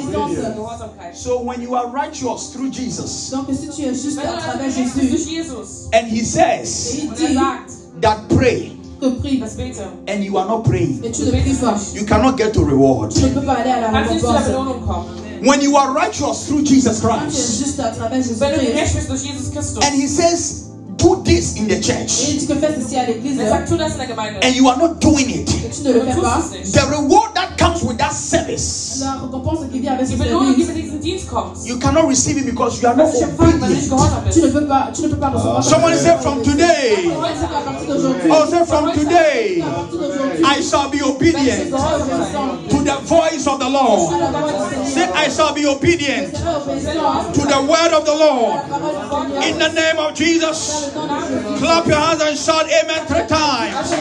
Speaker 1: So when you are righteous through Jesus,
Speaker 3: Donc si tu es juste
Speaker 2: Wenn
Speaker 3: à
Speaker 2: du also
Speaker 3: travers
Speaker 2: gerecht bist durch
Speaker 3: Jésus,
Speaker 1: and he says
Speaker 3: il
Speaker 2: und
Speaker 3: dit
Speaker 2: sagt,
Speaker 1: that pray,
Speaker 3: que prie,
Speaker 2: das bete,
Speaker 1: and you are not praying,
Speaker 3: et tu ne pries pas,
Speaker 1: you cannot get to reward.
Speaker 3: tu ne peux pas aller à la
Speaker 2: kannst nicht zu der
Speaker 3: récompense.
Speaker 2: Belohnung kommen.
Speaker 1: When you are righteous through Jesus
Speaker 3: Quand tu es
Speaker 1: Christ,
Speaker 3: juste à travers
Speaker 2: Wenn du
Speaker 3: Jésus-Christ,
Speaker 2: gerecht bist durch Jesus Christus.
Speaker 1: and he says, do this in the church,
Speaker 3: il dit que fais ceci à l'église,
Speaker 2: sagt, tu das in der Gemeinde.
Speaker 1: and you are not doing it,
Speaker 3: et tu ne le
Speaker 2: Du
Speaker 3: fais
Speaker 2: tust
Speaker 3: pas,
Speaker 2: es nicht.
Speaker 1: the reward that comes with that service,
Speaker 3: la récompense qui vient avec ce
Speaker 2: Die Belohnung, die
Speaker 3: service,
Speaker 2: mit diesem Dienst kommt.
Speaker 1: you cannot receive it because you are not
Speaker 2: Kannst du nicht empfangen, weil du nicht
Speaker 1: obedient.
Speaker 2: gehorsam
Speaker 3: tu ne
Speaker 2: bist.
Speaker 3: peux pas, tu ne peux pas recevoir. Ah.
Speaker 1: Somebody say, from today,
Speaker 3: Ouais, c'est à partir d'aujourd'hui.
Speaker 1: oh, say, from today,
Speaker 3: À partir d'aujourd'hui,
Speaker 1: I shall be obedient
Speaker 3: seras obéissant
Speaker 1: to the voice of the Lord.
Speaker 3: la parole du
Speaker 1: Say, I shall be obedient
Speaker 3: Tu seras obéissant
Speaker 1: to the word of the Lord.
Speaker 3: parole du Seigneur.
Speaker 1: In the name of Jesus,
Speaker 3: Dans le nom de Jésus.
Speaker 1: clap your hands and shout amen three times.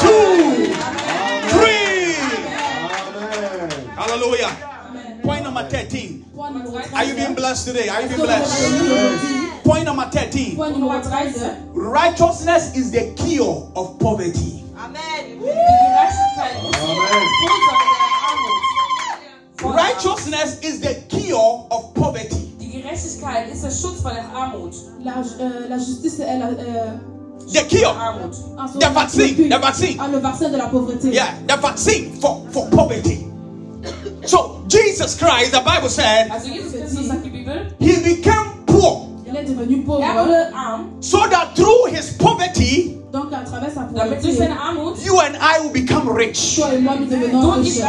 Speaker 1: Two, three. Hallelujah. Point number 13.
Speaker 3: Point numéro 13.
Speaker 1: Are you being blessed today? Are you being blessed? Point number 13.
Speaker 3: Point numéro 13.
Speaker 1: Righteousness is the cure of poverty.
Speaker 2: Amen. Gerechtigkeit
Speaker 1: Righteousness is the cure of poverty.
Speaker 2: Die Gerechtigkeit ist der Schutz vor der Armut.
Speaker 3: La, euh, la justice est la, euh,
Speaker 1: The cure.
Speaker 2: Armut.
Speaker 3: un
Speaker 1: The vaccine. The vaccine.
Speaker 3: Ah, le vaccin de la pauvreté.
Speaker 1: Yeah, the vaccine for, for poverty. So, Jesus Christ, the Bible said,
Speaker 2: Also Jesus Christus sagt die Bibel,
Speaker 1: he became poor
Speaker 3: Il est devenu pauvre.
Speaker 2: er wurde arm,
Speaker 1: so that through his poverty,
Speaker 3: Donc à travers sa
Speaker 2: damit durch
Speaker 3: pauvreté,
Speaker 2: seine Armut
Speaker 1: you and I will become rich.
Speaker 3: toi et moi nous devenons riches.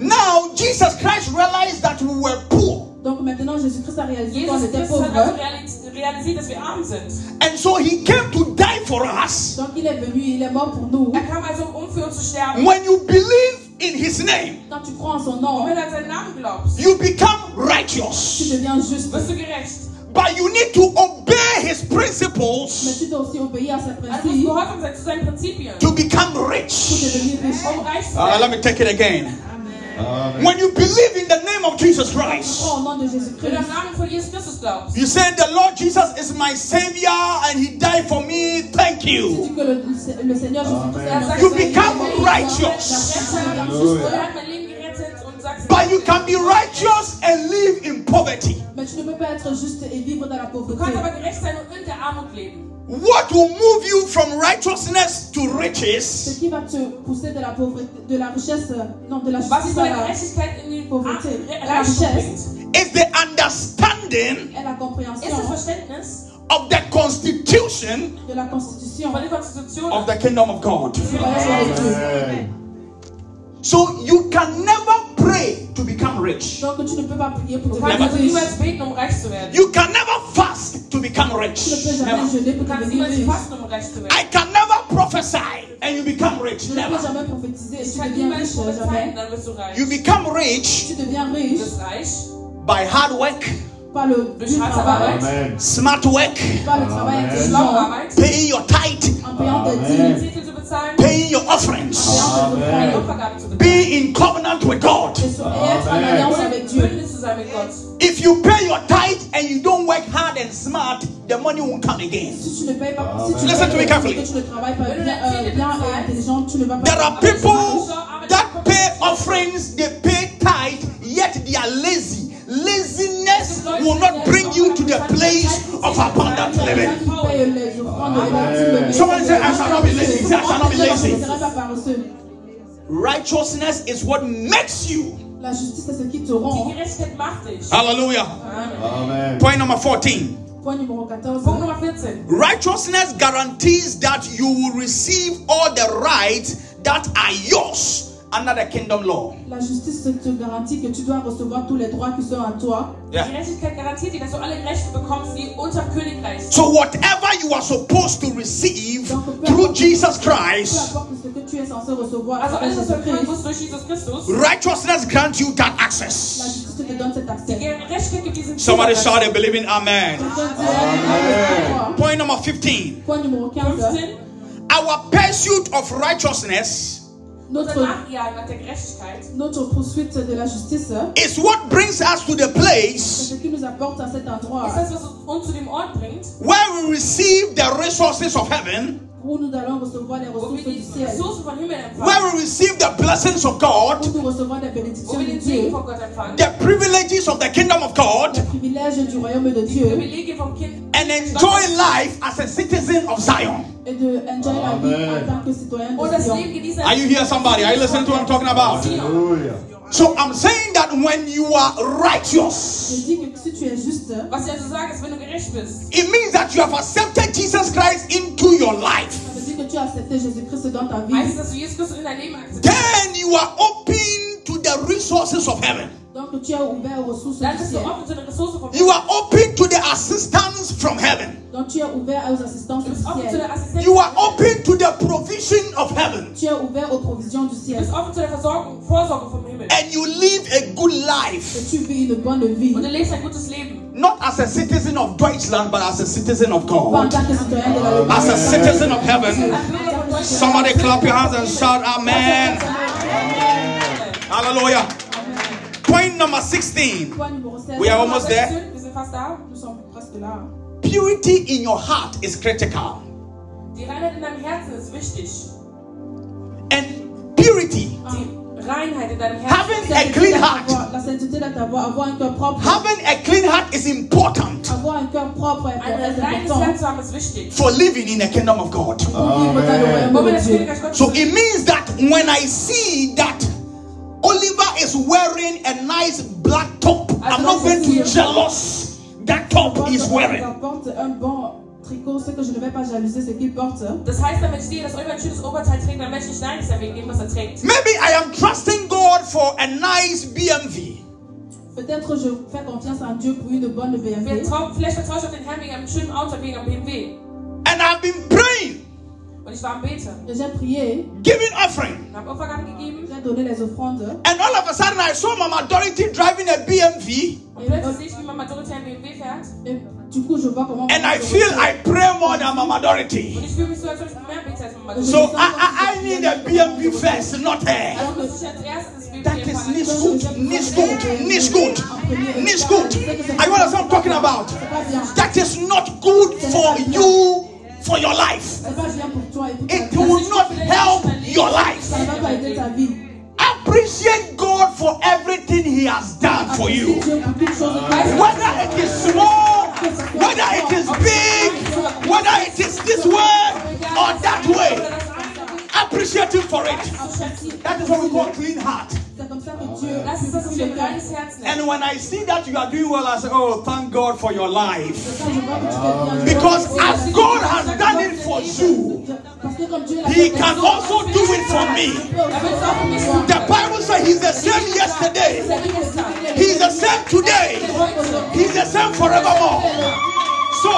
Speaker 1: Now, Jesus Christ realized that we were poor.
Speaker 3: Donc maintenant Jésus-Christ a réalisé qu'on était
Speaker 2: Christus hat also
Speaker 3: pauvre.
Speaker 2: realis- realisiert, dass wir arm sind.
Speaker 1: And so he came to die for us.
Speaker 3: Donc il est venu, il est mort pour nous.
Speaker 2: Er kam also, um für uns zu sterben.
Speaker 1: When you believe in his name,
Speaker 3: Quand tu crois en son nom,
Speaker 2: wenn du an seinen Namen glaubst,
Speaker 1: you become
Speaker 3: tu
Speaker 1: righteous.
Speaker 3: deviens juste.
Speaker 2: wirst du gerecht.
Speaker 1: But you need to obey his principles
Speaker 3: tu dois aussi obéir à ses
Speaker 2: Also du musst
Speaker 3: principes
Speaker 2: gehorsam sein zu seinen Prinzipien.
Speaker 1: to become rich.
Speaker 3: devenir riche.
Speaker 2: Reich zu
Speaker 1: Uh, let me take it again.
Speaker 4: Amen.
Speaker 1: When you believe in the name of Jesus Christ,
Speaker 3: Crois au nom de
Speaker 2: Wenn du
Speaker 3: Jésus-Christ.
Speaker 2: am Namen von Jesus Christus glaubst,
Speaker 1: you say, The Lord Jesus is my Savior and He died for me. Thank you.
Speaker 3: dis que le, le Seigneur Jésus-Christ est
Speaker 2: Amen.
Speaker 1: You become righteous.
Speaker 3: La
Speaker 1: But you can be righteous and live in poverty.
Speaker 3: Mais tu ne peux pas être juste et vivre dans la pauvreté.
Speaker 1: What will move you from righteousness to
Speaker 3: Ce
Speaker 1: riches
Speaker 3: qui va te pousser de la pauvreté, de la richesse, non, de la justice à Pauvreté. Richesse.
Speaker 1: is the understanding
Speaker 3: la compréhension
Speaker 1: of the constitution
Speaker 3: de la constitution
Speaker 1: of the kingdom of God.
Speaker 3: du royaume de Dieu.
Speaker 4: Amen.
Speaker 1: So you can never pray to become rich.
Speaker 3: Donc tu ne peux pas prier pour devenir riche.
Speaker 2: niemals beten, reich zu werden.
Speaker 1: You can never fast to become rich. Never.
Speaker 3: jeûner
Speaker 2: Du
Speaker 3: pour
Speaker 2: kannst
Speaker 3: devenir
Speaker 2: niemals
Speaker 3: riche.
Speaker 2: fasten, reich zu werden.
Speaker 1: I can never prophesy and you become rich.
Speaker 3: Tu ne peux
Speaker 1: Never.
Speaker 3: jamais prophétiser et
Speaker 2: Ich
Speaker 3: tu
Speaker 2: kann
Speaker 3: deviens
Speaker 2: niemals
Speaker 3: riche,
Speaker 2: prophezeien,
Speaker 3: jamais.
Speaker 2: dann wirst du reich.
Speaker 1: You become rich
Speaker 3: Tu deviens
Speaker 2: Du
Speaker 3: riche
Speaker 2: wirst reich
Speaker 1: by hard work,
Speaker 3: par le
Speaker 2: durch
Speaker 3: dur
Speaker 2: harte
Speaker 3: travail,
Speaker 2: Arbeit,
Speaker 4: Amen.
Speaker 1: smart work,
Speaker 3: par le travail
Speaker 4: Amen.
Speaker 2: durch schlaue
Speaker 3: intelligent,
Speaker 2: Arbeit,
Speaker 1: paying your tithe,
Speaker 3: en payant tes
Speaker 4: Amen.
Speaker 3: dîmes.
Speaker 2: Zehntel zu bezahlen, bezahlen,
Speaker 1: paying your offerings,
Speaker 3: Amen.
Speaker 2: eine Opfergabe zu bezahlen.
Speaker 1: being in covenant with God.
Speaker 3: Et sur- et être en alliance avec Dieu.
Speaker 2: Bündnis zu sein mit Gott.
Speaker 1: If you pay your tithe and you don't work hard and smart, the money won't come again.
Speaker 3: Si tu ne payes pas, si tu
Speaker 1: Listen to me carefully.
Speaker 3: que tu ne travailles pas bien, bien et intelligent, tu ne vas pas.
Speaker 1: There are people that pay offerings, they pay tithe, yet they are lazy. Laziness will not bring you to the place of abundant living.
Speaker 3: Qui payent les offrandes et la dîme, mais-
Speaker 1: Somebody say, I shall not be lazy. Say, I shall not be lazy.
Speaker 3: Je ne serai pas paresseux.
Speaker 1: Righteousness is what makes you.
Speaker 3: La justice, c'est ce qui te
Speaker 2: Die
Speaker 3: rend.
Speaker 2: Gerechtigkeit macht dich.
Speaker 1: Hallelujah.
Speaker 2: Amen.
Speaker 4: Amen.
Speaker 1: Point number 14.
Speaker 3: Point numéro 14.
Speaker 2: Punkt Nummer 14.
Speaker 1: Righteousness guarantees that you will receive all the rights that are yours under the kingdom law.
Speaker 3: La justice te garantit que tu dois recevoir tous les droits qui sont à toi.
Speaker 2: Die Gerechtigkeit garantiert dir, dass du alle Rechte bekommst, die unter Königreich.
Speaker 1: So, whatever you are supposed to receive through Jesus
Speaker 3: Peu
Speaker 1: Christ,
Speaker 3: importe ce que tu es censé recevoir
Speaker 2: Also
Speaker 3: avec
Speaker 2: alles, was du
Speaker 3: Jésus-Christ,
Speaker 2: empfangen musst durch Jesus Christus,
Speaker 1: righteousness grants you that
Speaker 3: la
Speaker 1: access.
Speaker 3: justice te donne cet accès.
Speaker 2: die Gerechtigkeit gibt diesen
Speaker 1: Somebody
Speaker 2: Zugang.
Speaker 1: shout and believe in Amen.
Speaker 3: Amen.
Speaker 1: Point number 15.
Speaker 3: Point numéro 15.
Speaker 2: 15.
Speaker 1: Our pursuit of righteousness
Speaker 2: Unser
Speaker 3: Notre,
Speaker 2: Nachjagen nach der Gerechtigkeit
Speaker 3: notre poursuite de la justice,
Speaker 1: is what brings us to the place
Speaker 3: ce qui nous apporte à cet endroit
Speaker 2: ist das, was uns zu dem Ort bringt,
Speaker 1: where we receive the resources of heaven,
Speaker 3: où nous allons recevoir les
Speaker 2: wo
Speaker 3: ressources
Speaker 2: wir
Speaker 3: du
Speaker 2: die
Speaker 3: ciel,
Speaker 2: Ressourcen von Himmel empfangen,
Speaker 1: where we receive the blessings of God,
Speaker 3: où nous recevons des
Speaker 2: wo
Speaker 3: bénédictions
Speaker 2: wir
Speaker 3: de
Speaker 2: den Segen
Speaker 3: Dieu,
Speaker 2: von Gott empfangen,
Speaker 1: the privileges of the kingdom of God,
Speaker 3: les privilèges du royaume de
Speaker 2: die
Speaker 3: Dieu
Speaker 2: Privilegien vom Kind
Speaker 1: and enjoy life as a citizen of Zion.
Speaker 3: et de enjoy la vie
Speaker 4: Amen.
Speaker 3: en tant que citoyen
Speaker 2: und
Speaker 3: de
Speaker 2: das
Speaker 3: Sion.
Speaker 2: Leben genießen.
Speaker 1: Are you here, somebody? Are you listening to what I'm talking about?
Speaker 4: Hallelujah.
Speaker 1: So I'm saying that when you are righteous,
Speaker 3: Je dis que si tu es juste,
Speaker 2: Was ich also sage, ist, wenn du gerecht bist,
Speaker 1: it means that you have accepted Jesus Christ into your life.
Speaker 3: ça veut dire que tu as accepté Jésus-Christ dans ta
Speaker 2: heißt
Speaker 3: vie.
Speaker 2: es, dass du Jesus Christus in dein Leben akzeptierst.
Speaker 1: Then you are open to the resources of heaven.
Speaker 3: Donc tu es ouvert aux ressources
Speaker 2: Dann
Speaker 3: du
Speaker 2: bist du
Speaker 3: ciel.
Speaker 2: offen zu den Ressourcen vom
Speaker 1: You are open to the assistance from heaven.
Speaker 3: Donc tu es ouvert aux assistances
Speaker 2: Du
Speaker 3: du
Speaker 2: bist offen zu
Speaker 3: ciel.
Speaker 2: der Assistenz.
Speaker 1: You are open to the provision of heaven.
Speaker 3: Tu es ouvert aux provisions du
Speaker 2: Du
Speaker 3: ciel.
Speaker 2: bist offen zu der Versorgung, Vorsorge vom Himmel.
Speaker 1: And you live a good life.
Speaker 3: tu vis une bonne vie.
Speaker 2: Und du lebst ein gutes Leben.
Speaker 1: Not as a citizen of Deutschland, but as a citizen of God.
Speaker 3: tant que citoyen de la
Speaker 1: As a citizen of heaven.
Speaker 2: Ein Bürger von Deutschland.
Speaker 1: Somebody clap your hands and shout, Amen. Hallelujah. Point number 16.
Speaker 3: Point numéro 16.
Speaker 1: We are almost there.
Speaker 2: Wir sind fast da.
Speaker 3: Nous sommes presque là.
Speaker 1: Purity in your heart is critical.
Speaker 2: Die Reinheit in deinem Herzen ist wichtig.
Speaker 1: And purity,
Speaker 2: Die Reinheit in deinem Herzen.
Speaker 1: having a clean heart,
Speaker 3: La sainteté de ta voix, avoir un cœur propre.
Speaker 1: having a clean heart is important
Speaker 3: Avoir un cœur propre est
Speaker 2: Ein
Speaker 3: est
Speaker 2: reines
Speaker 3: important
Speaker 2: Herz zu haben ist wichtig.
Speaker 1: for living in the kingdom of God.
Speaker 3: pour vivre dans le
Speaker 2: Wollen wir
Speaker 3: royaume de
Speaker 2: das
Speaker 3: Dieu.
Speaker 2: Königreich Gottes
Speaker 1: So it means that when I see that Oliver is wearing a nice black top, I'm not going to be jealous that top he's wearing.
Speaker 3: Il porte un bon tricot, ce que je ne vais pas jalouser, ce qu'il porte.
Speaker 2: Das heißt, wenn ich sehe, dass Oliver ein schönes Oberteil trägt, dann möchte ich nein sagen wegen dem, was er trägt.
Speaker 1: Maybe I am trusting God for a nice BMW.
Speaker 3: Peut-être je fais confiance en Dieu pour une bonne BMW.
Speaker 2: Vielleicht vertraue ich auf den Herrn wegen einem schönen Auto, wegen einem BMW.
Speaker 1: And I've been praying,
Speaker 2: Und ich war am Beten
Speaker 3: Et J'ai prié,
Speaker 1: giving offering.
Speaker 2: und habe Opfergaben gegeben.
Speaker 3: j'ai donné les offrandes.
Speaker 1: And all of a sudden I saw Mama Dorothy driving a BMW.
Speaker 2: Und plötzlich sehe ich, wie Mama Dorothea ein BMW fährt.
Speaker 3: Du coup, je vois comment.
Speaker 1: And I feel I pray more than Mama Dorothy.
Speaker 2: Und ich fühle mich so, als ob ich mehr bete als Mama
Speaker 1: So I, I, I need a BMW first, not her.
Speaker 2: Also muss ich als erstes das
Speaker 1: That
Speaker 2: BMW
Speaker 1: is
Speaker 2: fahren.
Speaker 1: nicht gut, nicht gut, nicht gut, nicht gut. I want to I'm talking about.
Speaker 3: C'est pas bien.
Speaker 1: That is not good for you, for your life. It will not help your life. Appreciate God for everything He has done for you. Whether it is small, whether it is big, whether it is this way or that way, appreciate Him for it. That is what we call clean heart. And when I see that you are doing well, I say, Oh, thank God for your life.
Speaker 3: Quand je vois que tu fais bien, je
Speaker 1: Because as God has done it for you,
Speaker 3: Parce que comme Dieu l'a
Speaker 1: He can also do it for me.
Speaker 3: il peut aussi faire pour toi.
Speaker 1: The Bible says He's the same yesterday, He's the same today, He's the same forevermore. So,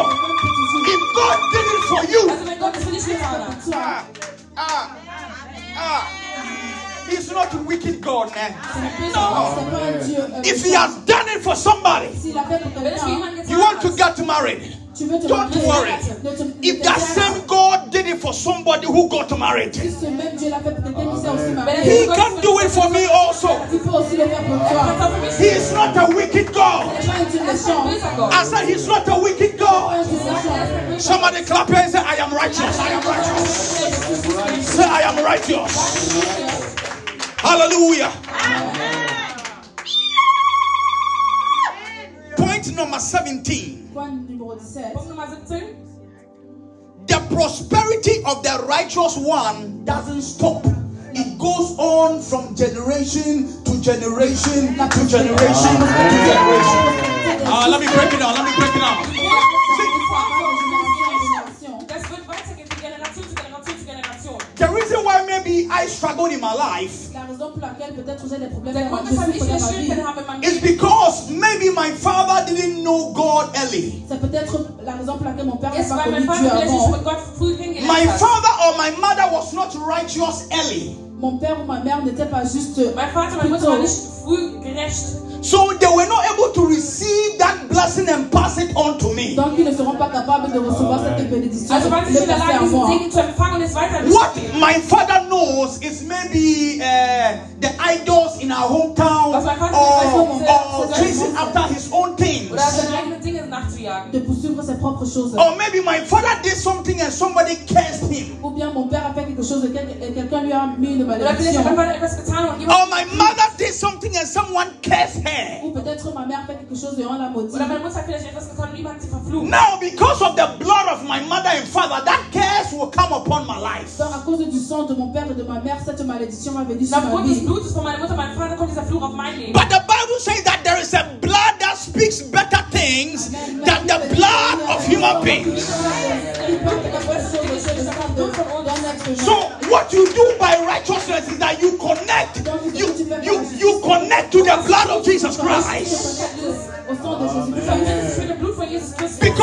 Speaker 1: if God did it for you,
Speaker 2: Also wenn Gott es für dich getan hat,
Speaker 1: ah, ah, ah, He's not a wicked God, man.
Speaker 3: C'est pas un Dieu. euh,
Speaker 1: If He has done it for somebody,
Speaker 3: S'il a fait pour
Speaker 2: wenn es für
Speaker 3: quelqu'un,
Speaker 2: jemanden
Speaker 1: you want to get married,
Speaker 3: Tu veux te
Speaker 1: Don't worry.
Speaker 3: ne te- ne
Speaker 1: If that same God did it for somebody who got married,
Speaker 3: Si ce même Dieu l'a fait pour quelqu'un qui s'est aussi
Speaker 1: He can do it for me also.
Speaker 3: il peut aussi le faire pour toi.
Speaker 1: He is not a wicked God.
Speaker 3: Les gens est une méchante.
Speaker 1: I said he's not a wicked God.
Speaker 3: Un qui méchant.
Speaker 1: Somebody clap here and say, I am righteous. I am righteous. Say, I am righteous. Hallelujah. Point number 17.
Speaker 3: Point numéro 17.
Speaker 2: Punkt Nummer 17.
Speaker 1: The prosperity of the righteous one doesn't stop. It goes on from generation to generation to generation to generation. Uh, let me break it down. Let me break it down. Maybe I struggled in my life
Speaker 3: La raison pour laquelle peut-être j'ai des problèmes dans ma vie,
Speaker 1: is because maybe my father didn't know God early.
Speaker 3: c'est peut-être la raison pour laquelle mon père n'a
Speaker 2: ist,
Speaker 3: pas connu Dieu avant.
Speaker 1: My father or my mother was not righteous early.
Speaker 3: Mon père ou ma mère n'était pas juste
Speaker 2: war nicht früh gerecht.
Speaker 1: So they were not able to receive that blessing and pass it on to me.
Speaker 3: donc ils ne seront pas capables de recevoir cette bénédiction
Speaker 2: Also waren sie
Speaker 3: de
Speaker 2: nicht in der
Speaker 3: passer
Speaker 2: Lage,
Speaker 3: à
Speaker 2: diesen
Speaker 3: moi.
Speaker 2: Segen zu empfangen und es weiter
Speaker 1: What my father knows it's maybe uh, the idols in our hometown or, or chasing after his own things. Or maybe my father did something and somebody cursed him. Or my mother did something and someone cursed her. Now, because of the blood of my mother and father, that curse will come upon my life.
Speaker 3: Donc à cause du sang de mon père et de ma mère, cette malédiction va venir sur ma vie.
Speaker 2: Blutes von meiner Mutter, meinem Vater kommt dieser Fluch auf mein Leben.
Speaker 1: But the Bible says that there is a blood that speaks better things than the blood of human beings.
Speaker 3: Il porte quelque chose de ce le sang de- d'un être humain.
Speaker 1: So what you do by righteousness is that you connect, you you you connect to the blood of Jesus Christ.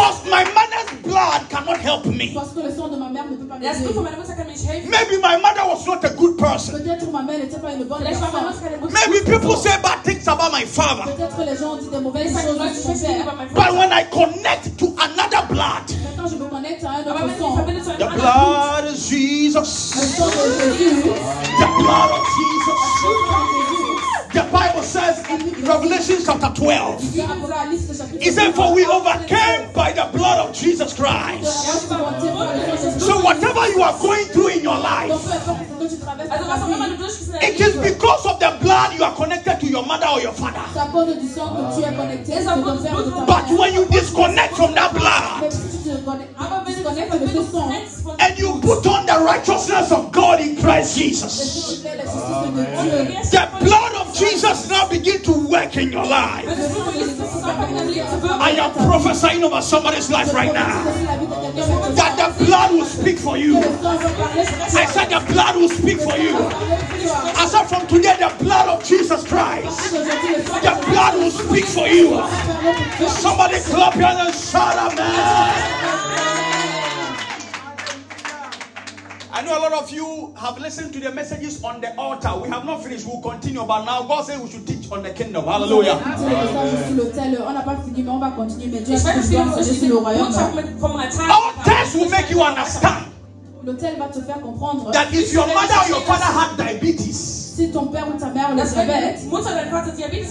Speaker 3: Au sang de
Speaker 2: Du
Speaker 3: Jésus-Christ.
Speaker 2: verbindest dich mit dem Blut von Jesus Christus.
Speaker 1: Because my mother's blood cannot help me.
Speaker 3: Parce que le sang de ma mère ne peut pas
Speaker 2: Das
Speaker 3: m'aider.
Speaker 2: Blut von meiner Mutter kann mir nicht helfen.
Speaker 1: Maybe my mother was not a good person.
Speaker 3: Peut-être ma mère n'était pas une bonne
Speaker 2: Vielleicht war meine Mutter
Speaker 3: personne.
Speaker 2: keine gute
Speaker 1: Maybe people say bad things about my father.
Speaker 3: Peut-être les gens ont dit des mauvaises
Speaker 2: Vielleicht
Speaker 3: choses
Speaker 2: sagen Leute
Speaker 3: sur son
Speaker 2: schlechte Dinge über
Speaker 3: père.
Speaker 2: meinen
Speaker 1: But when I connect to another blood,
Speaker 3: Maintenant, je me connecte à un
Speaker 2: Aber
Speaker 3: autre
Speaker 2: wenn ich
Speaker 3: sang.
Speaker 2: verbinde zu einem
Speaker 1: the blood of Jesus,
Speaker 3: Le sang de Jésus.
Speaker 1: the blood of Jesus. The Bible says in Revelation chapter 12,
Speaker 3: Dit
Speaker 1: it said, For we overcame by the blood of Jesus Christ. So whatever you are going through in your life, it is because of the blood you are connected to your mother or your father. But when you disconnect from that blood the righteousness of God in Christ Jesus,
Speaker 3: Dieu,
Speaker 1: the blood of Jesus now begin to work in your life. I am prophesying over somebody's life right now that the blood will speak for you. I said the blood will speak for you. I said from today the blood of Jesus Christ, the blood will speak for you. Somebody clap your hands and shout amen. I know a lot of you have listened to the messages on the altar. We have not finished. We'll continue. But now God said we should teach on the kingdom. Hallelujah.
Speaker 3: C'est le message sur l'autel. On n'a pas fini, mais on va continuer. Mais Dieu a
Speaker 2: ich
Speaker 3: dit que
Speaker 2: werde
Speaker 3: je dois
Speaker 2: viele
Speaker 3: enseigner
Speaker 2: euch
Speaker 3: sur le
Speaker 2: die
Speaker 3: royaume.
Speaker 2: Botschaft mit vom Altar.
Speaker 1: Our text will make you understand
Speaker 3: L'autel va te faire comprendre
Speaker 1: that if your mother or your father had diabetes,
Speaker 3: si ton père ou ta mère le
Speaker 2: Dass wenn
Speaker 3: savait.
Speaker 2: deine Mutter oder dein Vater Diabetes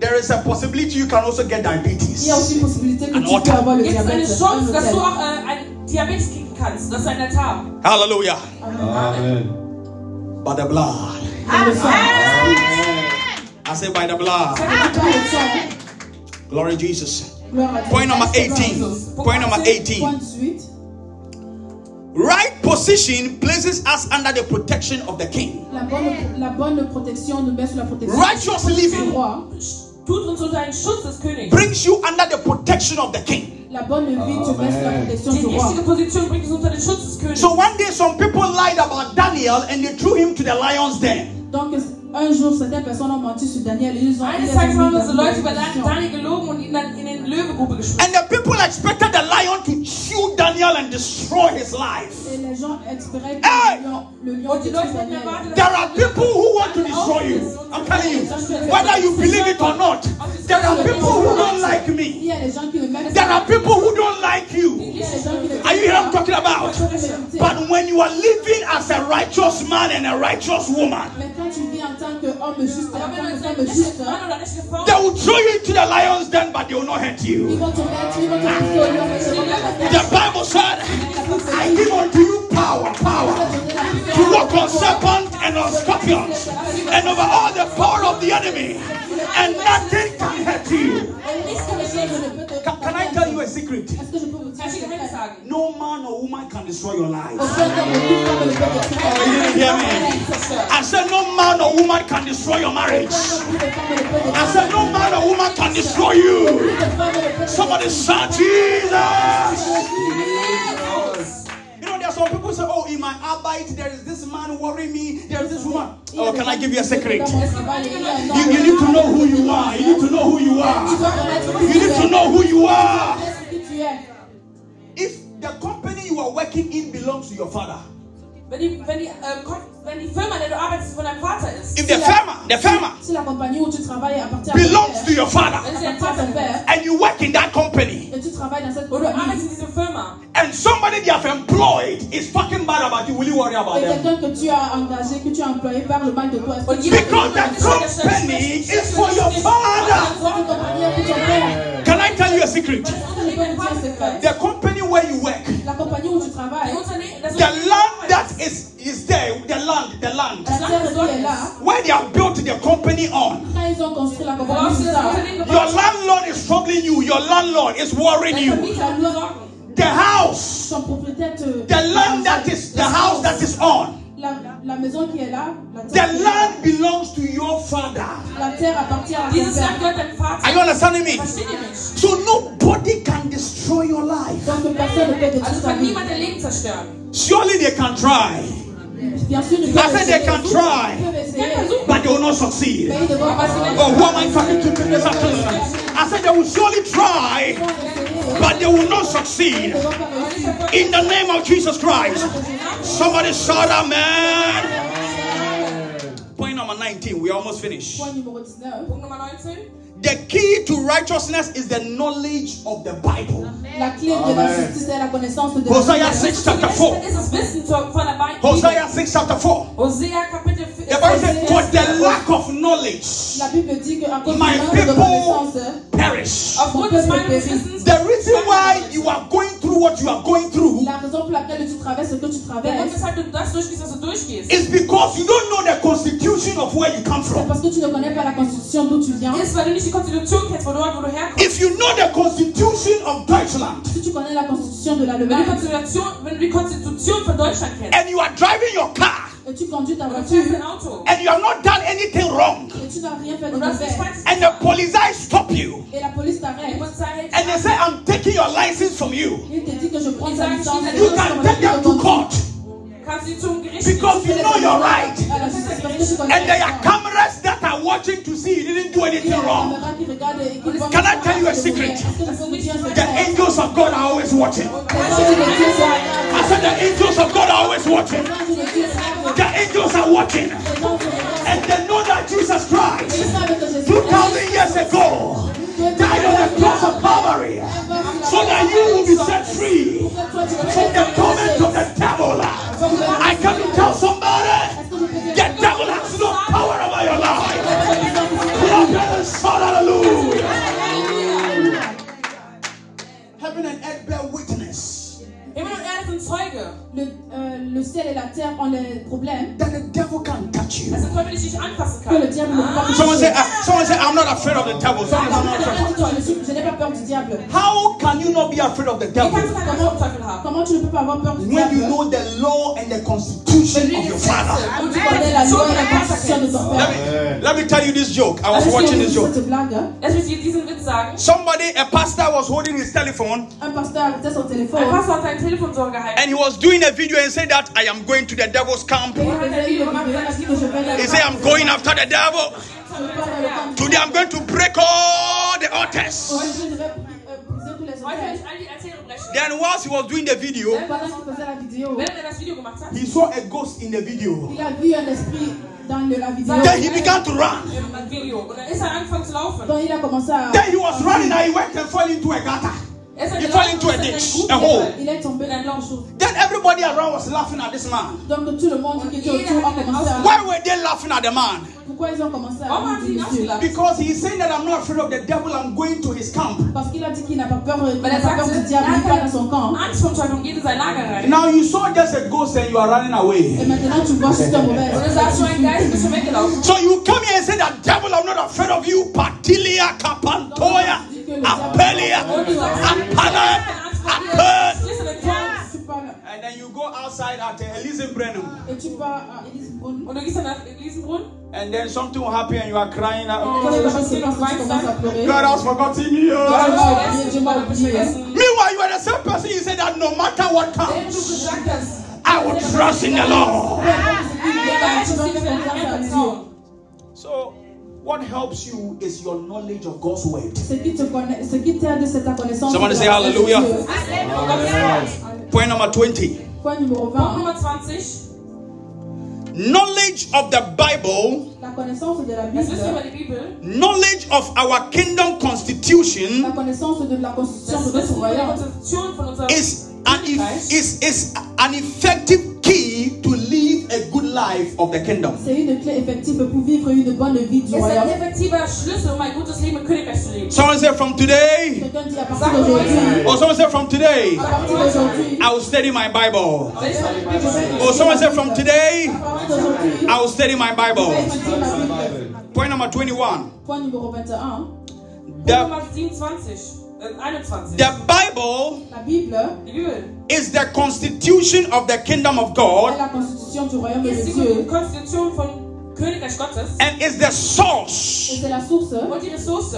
Speaker 1: there is a possibility you can also get
Speaker 3: Il y a
Speaker 1: diabetes.
Speaker 3: aussi une possibilité que
Speaker 1: Un
Speaker 3: tu peux
Speaker 1: autre.
Speaker 3: avoir le
Speaker 2: gibt es eine
Speaker 3: diabète.
Speaker 2: Chance,
Speaker 3: un
Speaker 2: dass du
Speaker 3: hôtel.
Speaker 2: auch einen Diabetes kriegen kannst. Das ist ein Altar.
Speaker 1: Hallelujah.
Speaker 4: Amen.
Speaker 1: By the blood.
Speaker 3: Par le sang.
Speaker 1: I say by the blood.
Speaker 3: Par le sang.
Speaker 1: Glory Jesus.
Speaker 3: Gloire à Dieu.
Speaker 1: Point number 18. Point number 18.
Speaker 3: Point
Speaker 1: Right position places us under the protection of the king.
Speaker 3: La bonne, la bonne protection nous met sous la protection
Speaker 1: Righteous living
Speaker 3: roi.
Speaker 2: Tut uns unter den Schutz des Königs.
Speaker 1: brings you under the protection of the king.
Speaker 3: La bonne vie sous la protection du roi.
Speaker 1: So one day some people lied about Daniel and they threw him to the lion's den.
Speaker 3: Donc un jour, certaines personnes ont menti sur Daniel et ils ont
Speaker 2: Eines Tages haben diese Leute über. Daniel gelogen und ihn dann in den Löwegrube geschmissen.
Speaker 1: And the people expected the lion to destroy his life.
Speaker 3: Et les gens espéraient
Speaker 1: Hey!
Speaker 3: que le lion, le lion
Speaker 2: Und die
Speaker 3: détruise
Speaker 2: Leute hätten
Speaker 3: Daniel.
Speaker 2: erwartet,
Speaker 1: There are people who want to destroy you. I'm telling you. Whether you believe it or not, there are people who don't like me.
Speaker 3: y a des gens qui le mettent
Speaker 1: There are people who don't like you.
Speaker 3: Are you hearing I'm talking about?
Speaker 1: But when you are living as a righteous man and a righteous woman,
Speaker 3: Mais quand tu vis en tant qu'homme juste et en
Speaker 2: Aber
Speaker 3: tant
Speaker 2: wenn
Speaker 3: que
Speaker 2: du
Speaker 3: femme
Speaker 2: eine
Speaker 3: juste,
Speaker 2: echte Mann oder eine echte Frau
Speaker 1: they will throw you into the lion's den, but they will not hurt you.
Speaker 3: vont te mettre, ils vont te pousser au lion, mais ils ne vont pas
Speaker 1: The Bible said, I give unto you power, power, to walk on serpents and on scorpions, and over all the power of the enemy, and nothing can hurt you. Can, can I tell you a secret? No man or woman can destroy your life.
Speaker 3: Détruire
Speaker 1: You didn't hear me? I said, no man or woman can destroy your marriage. I said, no man or woman can destroy you. Somebody shout Jesus. Some people say, oh, in my arbeit, there is this man worrying me, there is this woman. Oh, can I give you a secret? You, you need to know who you are. You need to know who you are. You need to know who you are. If the company you are working in belongs to your father,
Speaker 2: Wenn die, wenn, die, wenn die Firma, in der du arbeitest, von deinem Vater ist,
Speaker 1: if the firm, the firm
Speaker 3: Si la compagnie où tu travailles appartient
Speaker 1: belongs to your father,
Speaker 2: wenn es dein
Speaker 3: appartient à
Speaker 2: Vater
Speaker 3: ton père,
Speaker 1: and you work in that company,
Speaker 3: et tu travailles dans cette
Speaker 2: und arbeitest in dieser Firma,
Speaker 1: and somebody they have employed is talking bad about you, will you worry about
Speaker 3: et
Speaker 1: them?
Speaker 3: quelqu'un que tu as engagé, que tu as employé parle mal de toi, est-ce que
Speaker 2: und
Speaker 3: tu
Speaker 2: jeder
Speaker 1: Because the company is for your father.
Speaker 3: Cette compagnie est pour ton père.
Speaker 1: Can I tell you a secret?
Speaker 3: Est-ce que je peux vous dire un secret?
Speaker 1: The company where you work,
Speaker 3: La
Speaker 1: land, the land
Speaker 3: la terre qui est là,
Speaker 1: where they have built the company on.
Speaker 3: quand ils ont construit la
Speaker 2: Worauf
Speaker 3: compagnie,
Speaker 2: sie
Speaker 3: c'est
Speaker 2: das
Speaker 3: ça.
Speaker 2: Unternehmen
Speaker 1: Your landlord is troubling you. Your landlord is worrying you.
Speaker 2: Vermieter hat nur Sorgen.
Speaker 1: The house,
Speaker 3: Son propriétaire te.
Speaker 1: the land that is the house that is on.
Speaker 3: La, la maison qui est là, la
Speaker 1: The
Speaker 3: terre, qui est là,
Speaker 1: land belongs to your father.
Speaker 3: la terre appartient à ton père.
Speaker 2: gehört deinem Vater.
Speaker 1: Are you understanding me?
Speaker 2: Versteht ihr mich?
Speaker 1: So nobody can destroy your life.
Speaker 3: Donc personne peut
Speaker 2: Also
Speaker 3: détruire ta
Speaker 2: kann
Speaker 3: vie.
Speaker 2: niemand dein Leben zerstören.
Speaker 1: Surely they can try,
Speaker 3: Bien sûr, ils
Speaker 1: I said they can try, but they will not succeed. Oh, who am I talking to this afternoon? I said they will surely try, but they will not succeed. In the name of Jesus Christ. Somebody shout amen. Point number 19. We almost finished.
Speaker 3: Point number 19.
Speaker 2: Punkt Nummer 19.
Speaker 1: The key to righteousness is the knowledge of the Bible.
Speaker 3: La clé de la justice est la connaissance de
Speaker 1: Hosea 6 chapter 4.
Speaker 2: Das ist das Wissen von der Bibel.
Speaker 1: Hosea 6 chapter 4.
Speaker 2: Hosea Kapitel 4.
Speaker 1: The Bible said, For the lack of knowledge
Speaker 3: La Bible dit qu'à cause du
Speaker 1: My people-
Speaker 3: connaissance,
Speaker 1: perish.
Speaker 2: Aufgrund des Meinungswissens Wissens.
Speaker 1: The reason why you are going through what you are going through
Speaker 3: la raison pour laquelle tu traverses ce que tu
Speaker 2: Der Grund,
Speaker 3: traverses,
Speaker 2: weshalb du das durchgehst, was du durchgehst,
Speaker 1: is because you don't know the constitution of where you come from.
Speaker 3: parce que tu ne connais pas la constitution d'où tu viens.
Speaker 2: ist, weil du nicht die Konstitution kennst, von dort, wo du herkommst.
Speaker 1: If you know the constitution of Deutschland
Speaker 3: Si tu connais la constitution de
Speaker 2: Wenn du, die
Speaker 3: l'Allemagne
Speaker 2: Konstitution, wenn du die Konstitution von Deutschland kennst,
Speaker 1: and you are driving your car
Speaker 3: et tu conduis ta
Speaker 2: und du fährst
Speaker 3: voiture
Speaker 1: and you have not done anything wrong.
Speaker 3: Et tu n'as rien fait de
Speaker 2: und du hast nichts
Speaker 3: mauvais
Speaker 1: and the
Speaker 2: gemacht,
Speaker 1: police stop you.
Speaker 3: Et la police t'arrête
Speaker 1: and they say I'm taking your license from you,
Speaker 3: il te dit que je prends ta licence
Speaker 1: you can take them to because you know you're right. And there are cameras that are watching to see you didn't do anything wrong. Can I tell you a secret? The angels of God are always watching. I said the angels of God are always watching. The angels are watching. And they know that Jesus Christ,
Speaker 3: Ils savent que Jésus
Speaker 1: 2,000 years ago, died on the cross of Calvary so that you will be set free from the torment of the devil. I come to tell somebody the devil has no power over your life. Hallelujah.
Speaker 2: Zeuge.
Speaker 3: Le, euh, le ciel et la terre ont les problèmes
Speaker 1: that the devil can't touch you.
Speaker 2: Das sind Teufel, die dich nicht anfassen
Speaker 3: que le diable ne peut pas
Speaker 1: Someone say,
Speaker 3: toucher.
Speaker 1: uh, someone say, I'm not afraid of the devil. Someone say, I'm not afraid.
Speaker 3: Je n'ai pas peur du diable.
Speaker 1: How can you not be afraid of the devil?
Speaker 3: Comment tu ne peux pas avoir peur du
Speaker 1: when you
Speaker 3: diable?
Speaker 1: know the law and the constitution of your father?
Speaker 2: und
Speaker 3: Tu connais la loi et la
Speaker 2: Konstitution
Speaker 3: constitution de ton
Speaker 1: Let
Speaker 3: père.
Speaker 1: me, let me tell you this joke. I was watching this joke.
Speaker 3: cette blague
Speaker 2: Lass mich dir diesen Witz sagen.
Speaker 1: Somebody, a pastor, was holding his telephone
Speaker 3: Un pasteur était son téléphone.
Speaker 2: Ein Pastor hat sein Telefon so gehalten.
Speaker 1: And he was doing a video and said that I am going to the devil's camp. He said I'm going after the devil. Today I'm going to break all the altars. Then whilst he was doing the video, he saw a ghost in the video. Then he began to run. Then he was running and he went and fell into a gutter.
Speaker 2: Ist
Speaker 1: He fell into a ditch, a hole.
Speaker 2: Grube
Speaker 3: Il est tombé
Speaker 2: in
Speaker 3: dans
Speaker 2: ein
Speaker 3: la
Speaker 2: Loch.
Speaker 3: chose.
Speaker 1: Then everybody around was laughing at this man.
Speaker 3: Donc tout le monde qui était autour a commencé à...
Speaker 1: Why were they laughing at the man?
Speaker 3: Pourquoi ils ont commencé à
Speaker 2: Warum haben
Speaker 3: rire
Speaker 2: sie
Speaker 3: du
Speaker 2: ihn
Speaker 3: monsieur
Speaker 2: ausgelacht?
Speaker 1: Because he's saying that I'm not afraid of the devil, I'm going to his camp.
Speaker 3: Parce qu'il a dit qu'il n'a pas peur, il
Speaker 2: Weil
Speaker 3: n'a pas peur
Speaker 2: sagte,
Speaker 3: du diable, il va dans
Speaker 2: hat
Speaker 3: son camp.
Speaker 2: keine Angst vom Teufel und geht in sein Lager rein.
Speaker 1: Now you saw just a ghost and you are running away.
Speaker 3: maintenant tu vois juste un mauvais
Speaker 2: Und sagt, so ein Geist, bist du weggelaufen.
Speaker 1: So you come here and say that devil, I'm not afraid of you. Patilia, Kapantoya, Apelia,
Speaker 2: Und du sagst, ich
Speaker 1: Apana,
Speaker 2: habe keine Angst vor dir.
Speaker 1: Apel.
Speaker 2: Schließe den Tor.
Speaker 3: Tu parles
Speaker 1: And then you go outside at uh, Elisenbrunnen.
Speaker 3: et tu vas à Elisabeth.
Speaker 2: Und du gehst dann nach Elisenbrunn.
Speaker 1: And then something will happen and you are crying out.
Speaker 3: Quand les gens se passent, tu commences à pleurer.
Speaker 1: God has forgotten you.
Speaker 3: Dieu m'a oublié, Dieu m'a oublié.
Speaker 1: Meanwhile, you are the same person. You said that no matter what comes,
Speaker 2: du gesagt hast,
Speaker 1: I will trust in the Lord.
Speaker 2: der Geist ist dir ein Vertrauen.
Speaker 1: So, what helps you is your knowledge of God's word.
Speaker 3: Ce qui te connaît, ce qui t'aide, c'est ta connaissance.
Speaker 1: Somebody say
Speaker 3: la
Speaker 1: hallelujah. Point number 20.
Speaker 3: Point numéro
Speaker 2: Punkt
Speaker 3: 20.
Speaker 2: Nummer 20.
Speaker 1: Knowledge of the Bible,
Speaker 3: La connaissance de la
Speaker 2: Das Wissen über
Speaker 3: Bible.
Speaker 2: die Bibel.
Speaker 1: knowledge of our kingdom constitution
Speaker 3: connaissance de la constitution
Speaker 2: Das
Speaker 3: de notre
Speaker 2: Wissen über die
Speaker 3: royaume.
Speaker 2: Konstitution von unserem
Speaker 1: is an, is, is an effective key to live a good life of the kingdom.
Speaker 3: C'est une clé effective pour vivre une bonne vie du
Speaker 2: ist ein
Speaker 3: royaume.
Speaker 2: effektiver Schlüssel, ein gutes Leben im Königreich zu.
Speaker 1: Someone said from today,
Speaker 3: Quelqu'un dit à partir d'aujourd'hui.
Speaker 1: or someone say from today,
Speaker 3: À partir d'aujourd'hui.
Speaker 1: I will study my Bible.
Speaker 2: Wenn ich meine Bibel
Speaker 3: je vais
Speaker 1: Or someone said from today,
Speaker 3: À partir d'aujourd'hui.
Speaker 1: I will study my Bible.
Speaker 3: étudier la Bible.
Speaker 1: Point number 21.
Speaker 3: Point numéro 21.
Speaker 2: Punkt
Speaker 1: The,
Speaker 2: Nummer 27, 21.
Speaker 1: the Bible
Speaker 3: La Bible
Speaker 2: Die Bibel
Speaker 1: is the constitution of the kingdom of God
Speaker 3: la constitution du royaume de
Speaker 2: ist die
Speaker 3: Dieu.
Speaker 2: Konstitution vom Königreich Gottes
Speaker 1: and is the source
Speaker 3: c'est la source
Speaker 2: und die Ressource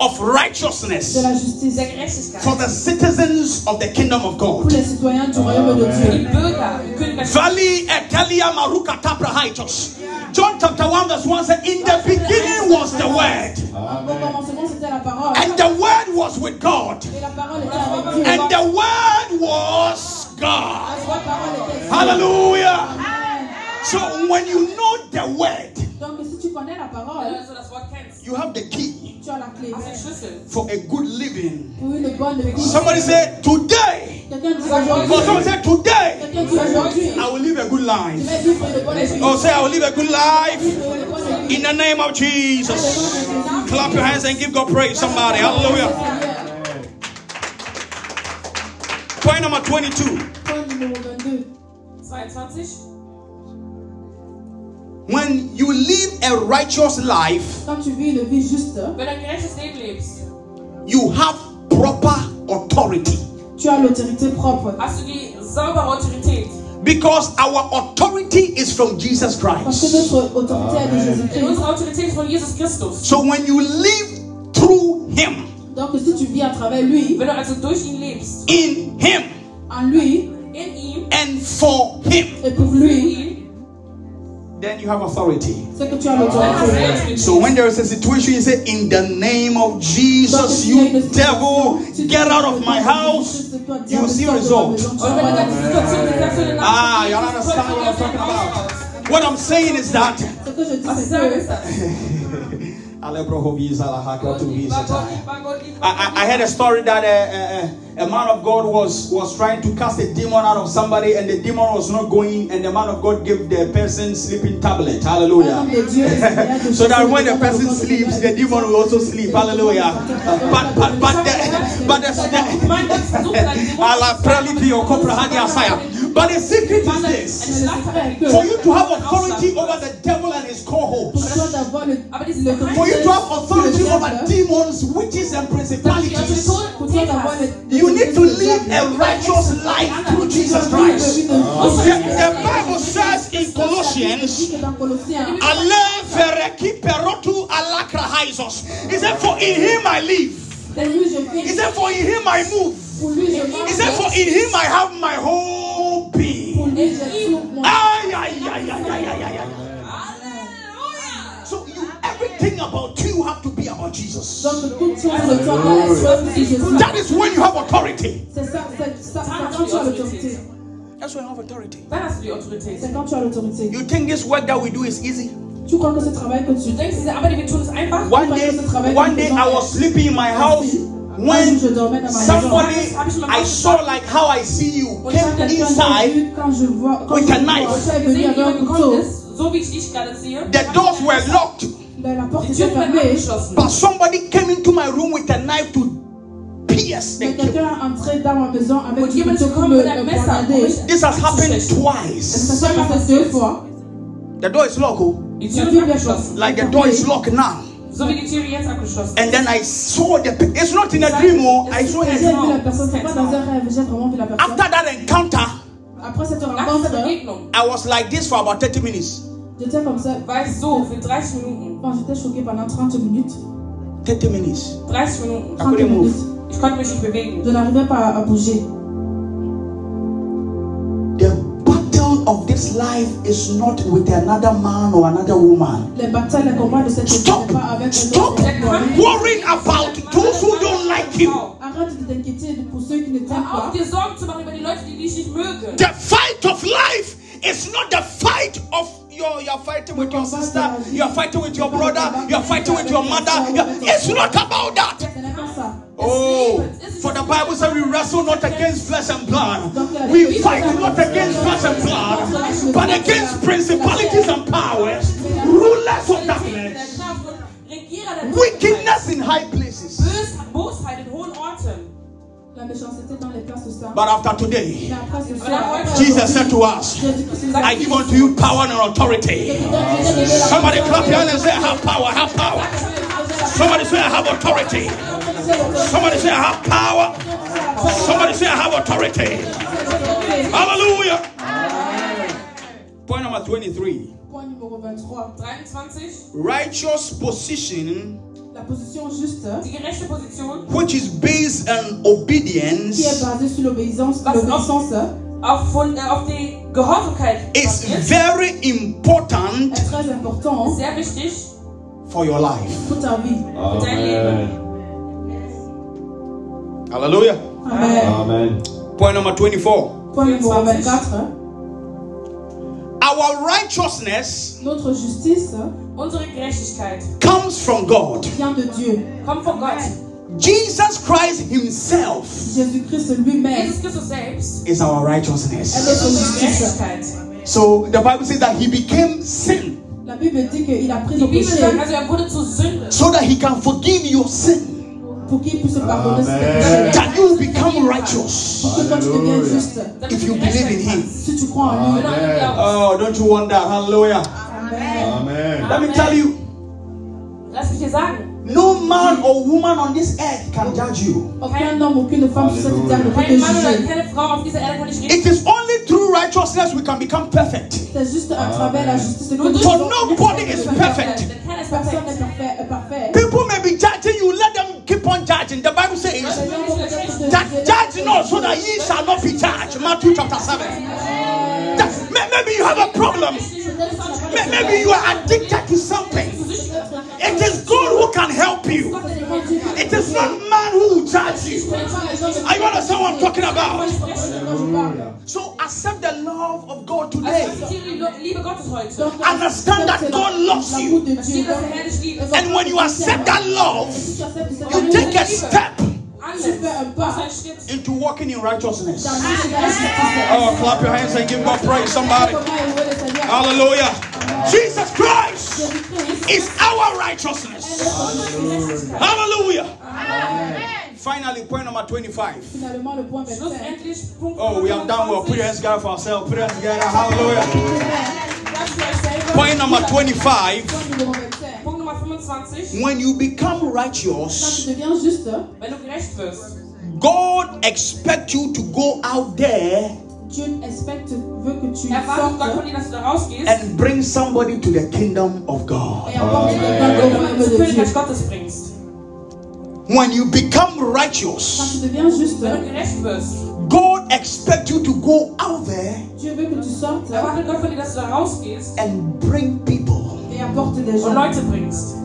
Speaker 1: of righteousness
Speaker 3: la justice
Speaker 2: der Gerechtigkeit.
Speaker 1: for the citizens of the kingdom of God.
Speaker 3: les citoyens du royaume de
Speaker 2: Für die
Speaker 3: Dieu.
Speaker 2: Bürger im Königreich
Speaker 1: Valley Etelia Maruka Taprahaitos. John chapter 1 verse 1 said, In the beginning was the word,
Speaker 3: Au commencement, c'était la parole.
Speaker 1: and the word was with God,
Speaker 3: Et la parole était avec Dieu.
Speaker 1: and the word was God.
Speaker 3: La parole était Dieu.
Speaker 1: Hallelujah. So when you know the word,
Speaker 3: Donc, si tu connais la parole,
Speaker 2: du das Wort kennst,
Speaker 1: you have the key
Speaker 3: tu as la clé
Speaker 2: hast du den Schlüssel.
Speaker 1: for a good living.
Speaker 3: pour une bonne vie.
Speaker 1: Somebody say, Today,
Speaker 3: Quelqu'un dit
Speaker 1: someone say, Today,
Speaker 3: Quelqu'un dit aujourd'hui.
Speaker 1: I will live a good life.
Speaker 3: vais vivre une bonne vie.
Speaker 1: Oh, say, I will live a good life.
Speaker 3: Vivre une bonne vie.
Speaker 1: In the name of Jesus. Clap your hands and give God praise. Somebody. Hallelujah. Point number 22.
Speaker 3: Point numéro 22.
Speaker 2: 22.
Speaker 1: When you live a righteous life,
Speaker 3: Quand tu vis une vie juste,
Speaker 2: Wenn du ein gerechtes
Speaker 1: you have proper authority.
Speaker 3: tu as l'autorité propre.
Speaker 2: hast du die saubere Autorität.
Speaker 1: Because our authority is from Jesus
Speaker 3: Parce que
Speaker 1: Christ.
Speaker 3: notre autorité est de
Speaker 2: Denn
Speaker 3: Jésus-Christ.
Speaker 2: unsere Autorität ist von Jesus Christus.
Speaker 1: So when you live through Him,
Speaker 3: Donc, si tu vis à travers lui,
Speaker 2: Wenn du also durch ihn lebst,
Speaker 1: in Him,
Speaker 3: en lui
Speaker 2: in ihm,
Speaker 1: and for Him,
Speaker 3: et pour lui,
Speaker 2: ihn,
Speaker 1: then you have authority.
Speaker 3: c'est que tu as
Speaker 2: dann hast du
Speaker 3: l'autorité.
Speaker 2: Recht mit
Speaker 1: So when there is a situation, you say, In the name of Jesus, you devil, get out of my house. You will see result.
Speaker 2: Und wenn du dann die Situation siehst, sagst du den Namen
Speaker 1: Ah,
Speaker 2: von
Speaker 1: you
Speaker 2: Jesus,
Speaker 1: understand what I'm talking
Speaker 2: geh aus deinem
Speaker 1: about. What I'm saying is that I, I, I heard a story that a, a, a man of God was, was trying to cast a demon out of somebody, and the demon was not going, and the man of God gave the person sleeping tablet. Hallelujah.
Speaker 3: homme de Dieu essaya de
Speaker 1: So that when the person sleeps, the demon will also sleep. Hallelujah. But but but the but the, the
Speaker 2: Mein Gott versucht deinen Dämonen
Speaker 1: Allah praliti or kopra hadi asaya. But the secret is this:
Speaker 3: Mais le secret est que
Speaker 1: for you to have authority over the devil and his
Speaker 3: pour
Speaker 1: cohorts,
Speaker 3: toi d'avoir le
Speaker 2: Aber dieses
Speaker 3: l'autorité
Speaker 1: for you to have authority over demons, witches, and principalities.
Speaker 3: pour toi d'avoir le
Speaker 1: You need to live a righteous life through Jesus Christ. The, the Bible says in Colossians,
Speaker 3: dans Colossiens,
Speaker 1: Ale vereki perotu alakra haisos. He said, For in him I live.
Speaker 3: pour lui je
Speaker 1: He said, For in him I move.
Speaker 3: pour lui je
Speaker 1: He said, For in him I have my whole being.
Speaker 3: lui j'ai tout mon
Speaker 1: Ay, ay, ay, ay, ay, ay, ay, ay. So you, everything about you have to be about Jesus.
Speaker 3: Donc toute chose de toi doit être de Jésus.
Speaker 1: That is when you have authority.
Speaker 3: C'est ça, c'est ça, c'est quand tu as l'autorité.
Speaker 1: That's when you have authority.
Speaker 2: Dann hast du die Autorität.
Speaker 3: C'est quand tu as l'autorité.
Speaker 1: You think this work that we do is easy?
Speaker 3: Tu crois que ce travail que tu
Speaker 2: Du denkst, diese Arbeit, die wir tun, ist einfach?
Speaker 1: One day, one day I was sleeping in my house when
Speaker 3: jour, je dormais dans ma maison.
Speaker 1: somebody I saw like how I see you
Speaker 3: Und ich habe
Speaker 1: came inside,
Speaker 3: vu quand je vois, quand
Speaker 1: with a knife.
Speaker 3: tu es venu
Speaker 2: Gesehen,
Speaker 3: avec
Speaker 2: wie
Speaker 3: un
Speaker 2: du gekommen
Speaker 3: couteau,
Speaker 2: bist, so wie ich dich gerade sehe.
Speaker 1: the doors were locked,
Speaker 3: ben, la porte était fermée.
Speaker 1: but somebody came into my room with a knife to pierce
Speaker 3: Mais
Speaker 1: and kill.
Speaker 3: quelqu'un est entré dans ma maison avec
Speaker 2: Und
Speaker 3: du
Speaker 2: jemand ist
Speaker 3: couteau pour me
Speaker 2: mit einem
Speaker 3: me
Speaker 2: Messer.
Speaker 3: poignarder.
Speaker 1: This has happened
Speaker 2: abzustechen.
Speaker 3: Ça
Speaker 1: twice.
Speaker 3: s'est passé deux fois.
Speaker 1: The door is locked, oh.
Speaker 2: Die
Speaker 3: La
Speaker 2: Tür
Speaker 3: Tür
Speaker 2: ist
Speaker 3: est
Speaker 2: abgeschlossen.
Speaker 1: like the door is locked now.
Speaker 2: So wie die Tür jetzt abgeschlossen ist.
Speaker 1: And then I saw the. pe- It's not in a dream, oh. I saw it.
Speaker 3: vu la personne, c'est pas dans un rêve, j'ai vraiment vu la personne.
Speaker 1: After that encounter,
Speaker 3: Après cette
Speaker 2: Nach dieser
Speaker 3: rencontre,
Speaker 2: Begegnung
Speaker 1: I was like this for about 30 minutes.
Speaker 3: j'étais comme ça.
Speaker 2: war ich für 30 Minuten.
Speaker 3: Bon, j'étais choquée pendant 30 minutes.
Speaker 1: 30 minutes.
Speaker 2: 30 Minuten.
Speaker 1: I
Speaker 3: 30
Speaker 1: couldn't
Speaker 3: minutes.
Speaker 1: move.
Speaker 2: Ich konnte mich nicht bewegen.
Speaker 3: Je n'arrivais pas à bouger.
Speaker 1: The battle of this life is not with another man or another woman.
Speaker 3: Les batailles, les combats de cette vie,
Speaker 1: Stop!
Speaker 3: c'est pas avec un
Speaker 1: Stop
Speaker 3: autre.
Speaker 1: worrying about those who don't like you.
Speaker 3: Arrête de t'inquiéter pour ceux qui ne t'aiment
Speaker 2: Hör auf,
Speaker 3: pas.
Speaker 2: dir Sorgen zu machen über die Leute, die dich nicht mögen.
Speaker 1: The fight of life is not the fight of your you're fighting with your sister, you're fighting with your brother, you're fighting with your mother. You're- it's not about that.
Speaker 3: Ce n'est pas ça.
Speaker 1: Oh, for the Bible says we wrestle not against flesh and blood. We fight not against flesh and blood, but against principalities and powers, rulers of darkness,
Speaker 2: Kraft und Regierer der
Speaker 1: wickedness in high places. But after today,
Speaker 3: Mais après ce
Speaker 2: Voilà,
Speaker 3: soir,
Speaker 2: ouais.
Speaker 3: après
Speaker 1: Jesus said to us,
Speaker 3: Jésus-Christ nous a
Speaker 1: I
Speaker 3: dit,
Speaker 1: give unto you power and authority.
Speaker 3: Je te donne- je te donne la
Speaker 1: Somebody
Speaker 3: puissance.
Speaker 1: clap your hands and say, I have power, I have power. Somebody say, I have authority. Somebody say, I have power. Somebody say, I have authority. Hallelujah. Point number 23.
Speaker 3: Point numéro 23.
Speaker 2: 23.
Speaker 1: Righteous position,
Speaker 3: La position juste
Speaker 2: Die gerechte Position
Speaker 1: which is based on
Speaker 3: qui est
Speaker 1: obedience,
Speaker 3: basée sur l'obéissance, l'obéissance
Speaker 2: auf, von, äh, auf die Gehorsamkeit
Speaker 1: is very important
Speaker 3: est très important
Speaker 2: sehr wichtig
Speaker 1: for your life.
Speaker 3: pour ta vie.
Speaker 4: Amen.
Speaker 1: Hallelujah.
Speaker 3: Amen.
Speaker 4: Amen.
Speaker 1: Point number 24.
Speaker 3: Point numéro 24.
Speaker 1: Our righteousness
Speaker 3: Notre justice
Speaker 2: Unsere Gerechtigkeit
Speaker 1: comes from God.
Speaker 3: vient de Dieu.
Speaker 2: kommt von Gott.
Speaker 1: Jesus Christ Himself
Speaker 3: Jésus-Christ lui-même
Speaker 2: Jesus Christus selbst
Speaker 1: is our
Speaker 3: est
Speaker 1: righteousness.
Speaker 3: notre
Speaker 2: unsere
Speaker 3: justice.
Speaker 2: Gerechtigkeit.
Speaker 1: So the Bible says that He became sin
Speaker 3: La Bible dit qu'il a pris nos péchés
Speaker 2: also er wurde zu Sünde,
Speaker 1: so that He can forgive your sin,
Speaker 3: pour qu'il puisse pardonner ses
Speaker 4: Amen.
Speaker 3: péchés.
Speaker 1: that you become righteous.
Speaker 3: Pour que toi tu deviennes
Speaker 4: Alléluia.
Speaker 3: juste.
Speaker 1: If you believe in Him.
Speaker 3: Si tu crois en lui.
Speaker 2: Wenn du an ihn
Speaker 4: Amen.
Speaker 1: Oh, don't you want that? Hallelujah.
Speaker 3: Amen.
Speaker 4: Amen.
Speaker 1: Let me tell you,
Speaker 2: Lass mich dir sagen,
Speaker 1: no man or woman on this earth can judge you.
Speaker 3: Aucun homme, aucune femme sur cette terre ne peut te
Speaker 2: kein Mann oder
Speaker 3: juger.
Speaker 2: keine Frau auf dieser Erde kann dich
Speaker 1: It
Speaker 2: richten.
Speaker 1: is only through righteousness we can become perfect.
Speaker 3: C'est juste à travers la justice que
Speaker 2: For
Speaker 1: nobody is perfect.
Speaker 2: Denn keiner ist
Speaker 3: Personne
Speaker 2: perfekt.
Speaker 3: n'est parfait. est parfait.
Speaker 1: People may be judging you, let them keep on judging. The Bible says that judge not so that ye shall not be judged. Matthew chapter 7. That, maybe you have a problem. Maybe you are addicted to something. It is God who can help you. It is not man who will judge you. Are you understand what I'm talking about? So accept the love of God today. Understand that God loves you. And when you accept that love, You take a step into walking in righteousness.
Speaker 3: Oh,
Speaker 1: clap your hands and give God praise, somebody. Hallelujah. Jesus Christ is our righteousness. Hallelujah. Finally, point number 25.
Speaker 3: Finalement, le point 25.
Speaker 2: Schlussendlich, Punkt
Speaker 1: Oh, we have done well. Put your hands together for ourselves. Put your hands together. Hallelujah. Point number 25.
Speaker 3: Point numéro 25.
Speaker 2: Punkt Nummer 25.
Speaker 1: When you become righteous,
Speaker 3: tu deviens juste,
Speaker 2: Wenn du gerecht wirst,
Speaker 1: God expects you to go out there
Speaker 3: Dieu expecte, veut que tu
Speaker 2: erwartet Gott von
Speaker 3: sortes
Speaker 2: dir, dass du da rausgehst
Speaker 1: and bring somebody to the kingdom of God.
Speaker 3: et apportes quelqu'un au
Speaker 2: und
Speaker 3: royaume
Speaker 2: ins
Speaker 3: de Dieu.
Speaker 2: Königreich Gottes bringst.
Speaker 1: When you become righteous,
Speaker 3: tu deviens juste,
Speaker 2: Wenn du gerecht wirst,
Speaker 1: God expects you to go out there
Speaker 3: Dieu veut que tu sortes
Speaker 2: erwartet Gott von dir, dass du da rausgehst
Speaker 1: and bring people.
Speaker 3: Et des gens.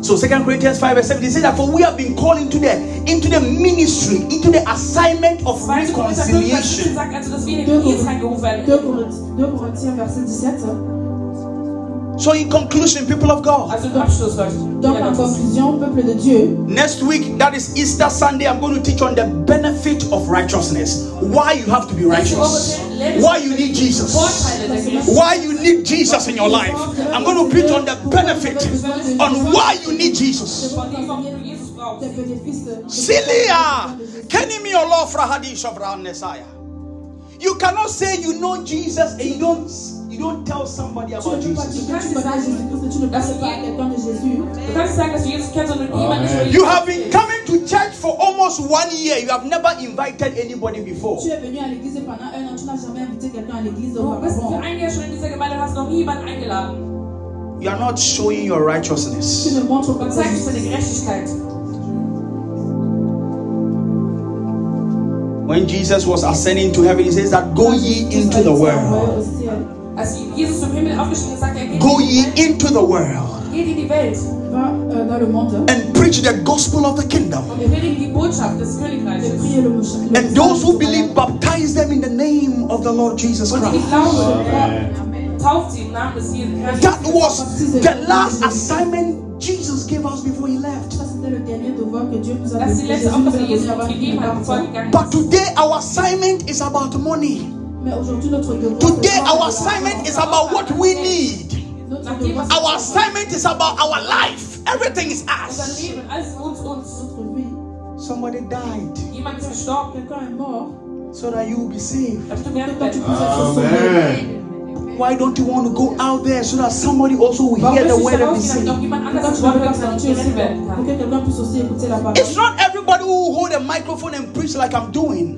Speaker 1: So 2 Corinthians 5 verse 7 it says that for we have been called into the into the ministry, into the assignment of
Speaker 2: 2. Korinther 5, Vers 17
Speaker 1: reconciliation.
Speaker 2: sagt also, dass wir in den Dienst reingerufen werden.
Speaker 3: 2 Corinthiens, 2 Corinthiens, verset 17.
Speaker 1: So, in conclusion, people of God,
Speaker 2: Also im
Speaker 3: Donc en conclusion, peuple de Dieu,
Speaker 1: next week, that is Easter Sunday, I'm going to teach on the benefit of righteousness. Why you have to be righteous. Why you need Jesus.
Speaker 2: Vorteile der Gerechtigkeit.
Speaker 1: Why you need Jesus in your life. I'm going to preach on the benefit on why you need Jesus.
Speaker 2: Von dem, warum du Jesus brauchst.
Speaker 3: des bénéfices de-
Speaker 1: Silia, Kenimi Allah Frahadish of Messiah. You cannot say you know Jesus and you don't you don't tell somebody about
Speaker 3: ne peux pas
Speaker 1: Jesus.
Speaker 3: dire que tu connais Jésus-Christ et tu ne parles pas à quelqu'un de Jésus.
Speaker 2: Du kannst sagen, dass du Jesus kennst und du niemand nicht
Speaker 4: Amen.
Speaker 1: You have been coming to church for almost one year. You have never invited anybody before.
Speaker 3: Tu es venu à l'église et pendant un an, tu n'as jamais invité quelqu'un à l'église
Speaker 2: Du bist für
Speaker 3: auparavant.
Speaker 2: ein Jahr schon in dieser Gemeinde und hast noch niemanden eingeladen.
Speaker 1: You are not showing your righteousness.
Speaker 3: ne montres pas
Speaker 2: Und
Speaker 3: ta
Speaker 2: zeig nicht deine
Speaker 3: justice.
Speaker 2: Gerechtigkeit.
Speaker 1: When Jesus was ascending to heaven, he says that go ye into the world. Go ye into the world
Speaker 2: Geht in die Welt.
Speaker 3: Va dans le monde
Speaker 1: and preach the gospel of the kingdom.
Speaker 2: Und wir predigen die Botschaft des
Speaker 3: et
Speaker 2: Königreiches.
Speaker 3: prier le mouche- le
Speaker 1: And those who believe, baptize them in the name of the Lord Jesus Christ.
Speaker 2: glauben,
Speaker 4: Amen.
Speaker 2: tauft sie im Namen des Jesus Herrn.
Speaker 1: That was the last assignment Jesus gave us before he left.
Speaker 3: Ça, c'était le dernier devoir que Dieu nous a
Speaker 2: Das ist die
Speaker 3: donné.
Speaker 2: letzte
Speaker 3: Jésus nous a
Speaker 2: Aufgabe, die Jesus
Speaker 3: donné
Speaker 2: uns
Speaker 3: avant qu'il
Speaker 2: gegeben
Speaker 3: ne
Speaker 2: hat, bevor er
Speaker 3: parte.
Speaker 2: gegangen
Speaker 1: But today, our assignment is about money.
Speaker 3: Mais aujourd'hui, notre devoir.
Speaker 1: Today, our assignment is about what we need.
Speaker 3: Notre devoir, c'est
Speaker 1: Our assignment is about our life. Everything is us.
Speaker 2: Leben, alles ist uns, uns.
Speaker 3: notre vie.
Speaker 1: Somebody died
Speaker 2: Jemand ist gestorben,
Speaker 3: Quelqu'un est mort.
Speaker 1: so that you will be saved.
Speaker 2: damit du werden
Speaker 3: Toi, tu
Speaker 2: werden.
Speaker 3: puisses être sauvé.
Speaker 4: Amen.
Speaker 1: Why don't you want to go out there so that somebody also will hear the word
Speaker 2: nicht
Speaker 1: and be
Speaker 2: rausgehen, damit auch
Speaker 1: saved?
Speaker 2: jemand
Speaker 3: Pourquoi
Speaker 2: anderes
Speaker 3: tu
Speaker 2: das
Speaker 3: ne
Speaker 2: Wort
Speaker 3: peux pas
Speaker 2: hört und
Speaker 3: sortir aussi
Speaker 2: gerettet werden
Speaker 3: pour
Speaker 2: kann?
Speaker 3: que quelqu'un puisse aussi écouter la parole
Speaker 1: It's not everybody who will hold a microphone and preach like I'm doing.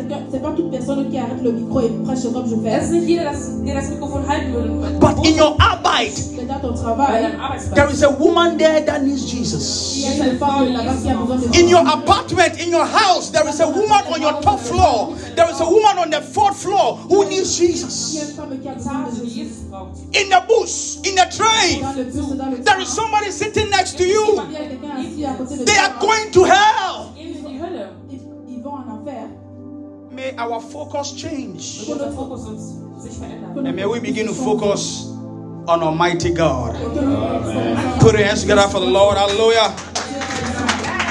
Speaker 3: C'est pas quelqu'un, c'est pas toute personne qui arrête le micro et prêche comme je fais.
Speaker 2: ist nicht jeder, das, der das Mikrofon halten würde.
Speaker 1: But in your Arbeit,
Speaker 3: C'est dans ton
Speaker 2: bei
Speaker 3: travail.
Speaker 2: deinem Arbeitsplatz.
Speaker 1: there is a woman there that needs Jesus.
Speaker 3: Il y a une femme là-bas qui a besoin de
Speaker 1: In your apartment, in your house, there is a woman on your top floor. There is a woman on the fourth floor who needs
Speaker 3: Il y a
Speaker 1: Jesus.
Speaker 3: une femme qui a besoin
Speaker 2: Tage,
Speaker 3: de
Speaker 2: die
Speaker 3: Jésus.
Speaker 2: Jesus braucht.
Speaker 1: In the bus, in the train,
Speaker 3: Dans le bus, dans le
Speaker 1: there is somebody sitting next to you.
Speaker 3: Il y a quelqu'un assis à côté de
Speaker 1: They are going to hell. May our focus change.
Speaker 2: Und unser Fokus uns sich verändern.
Speaker 1: And may we begin to focus on Almighty God.
Speaker 4: Amen.
Speaker 1: Put your hands together for the Lord. Hallelujah.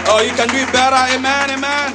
Speaker 1: Oh, you can do it better. Amen. Amen.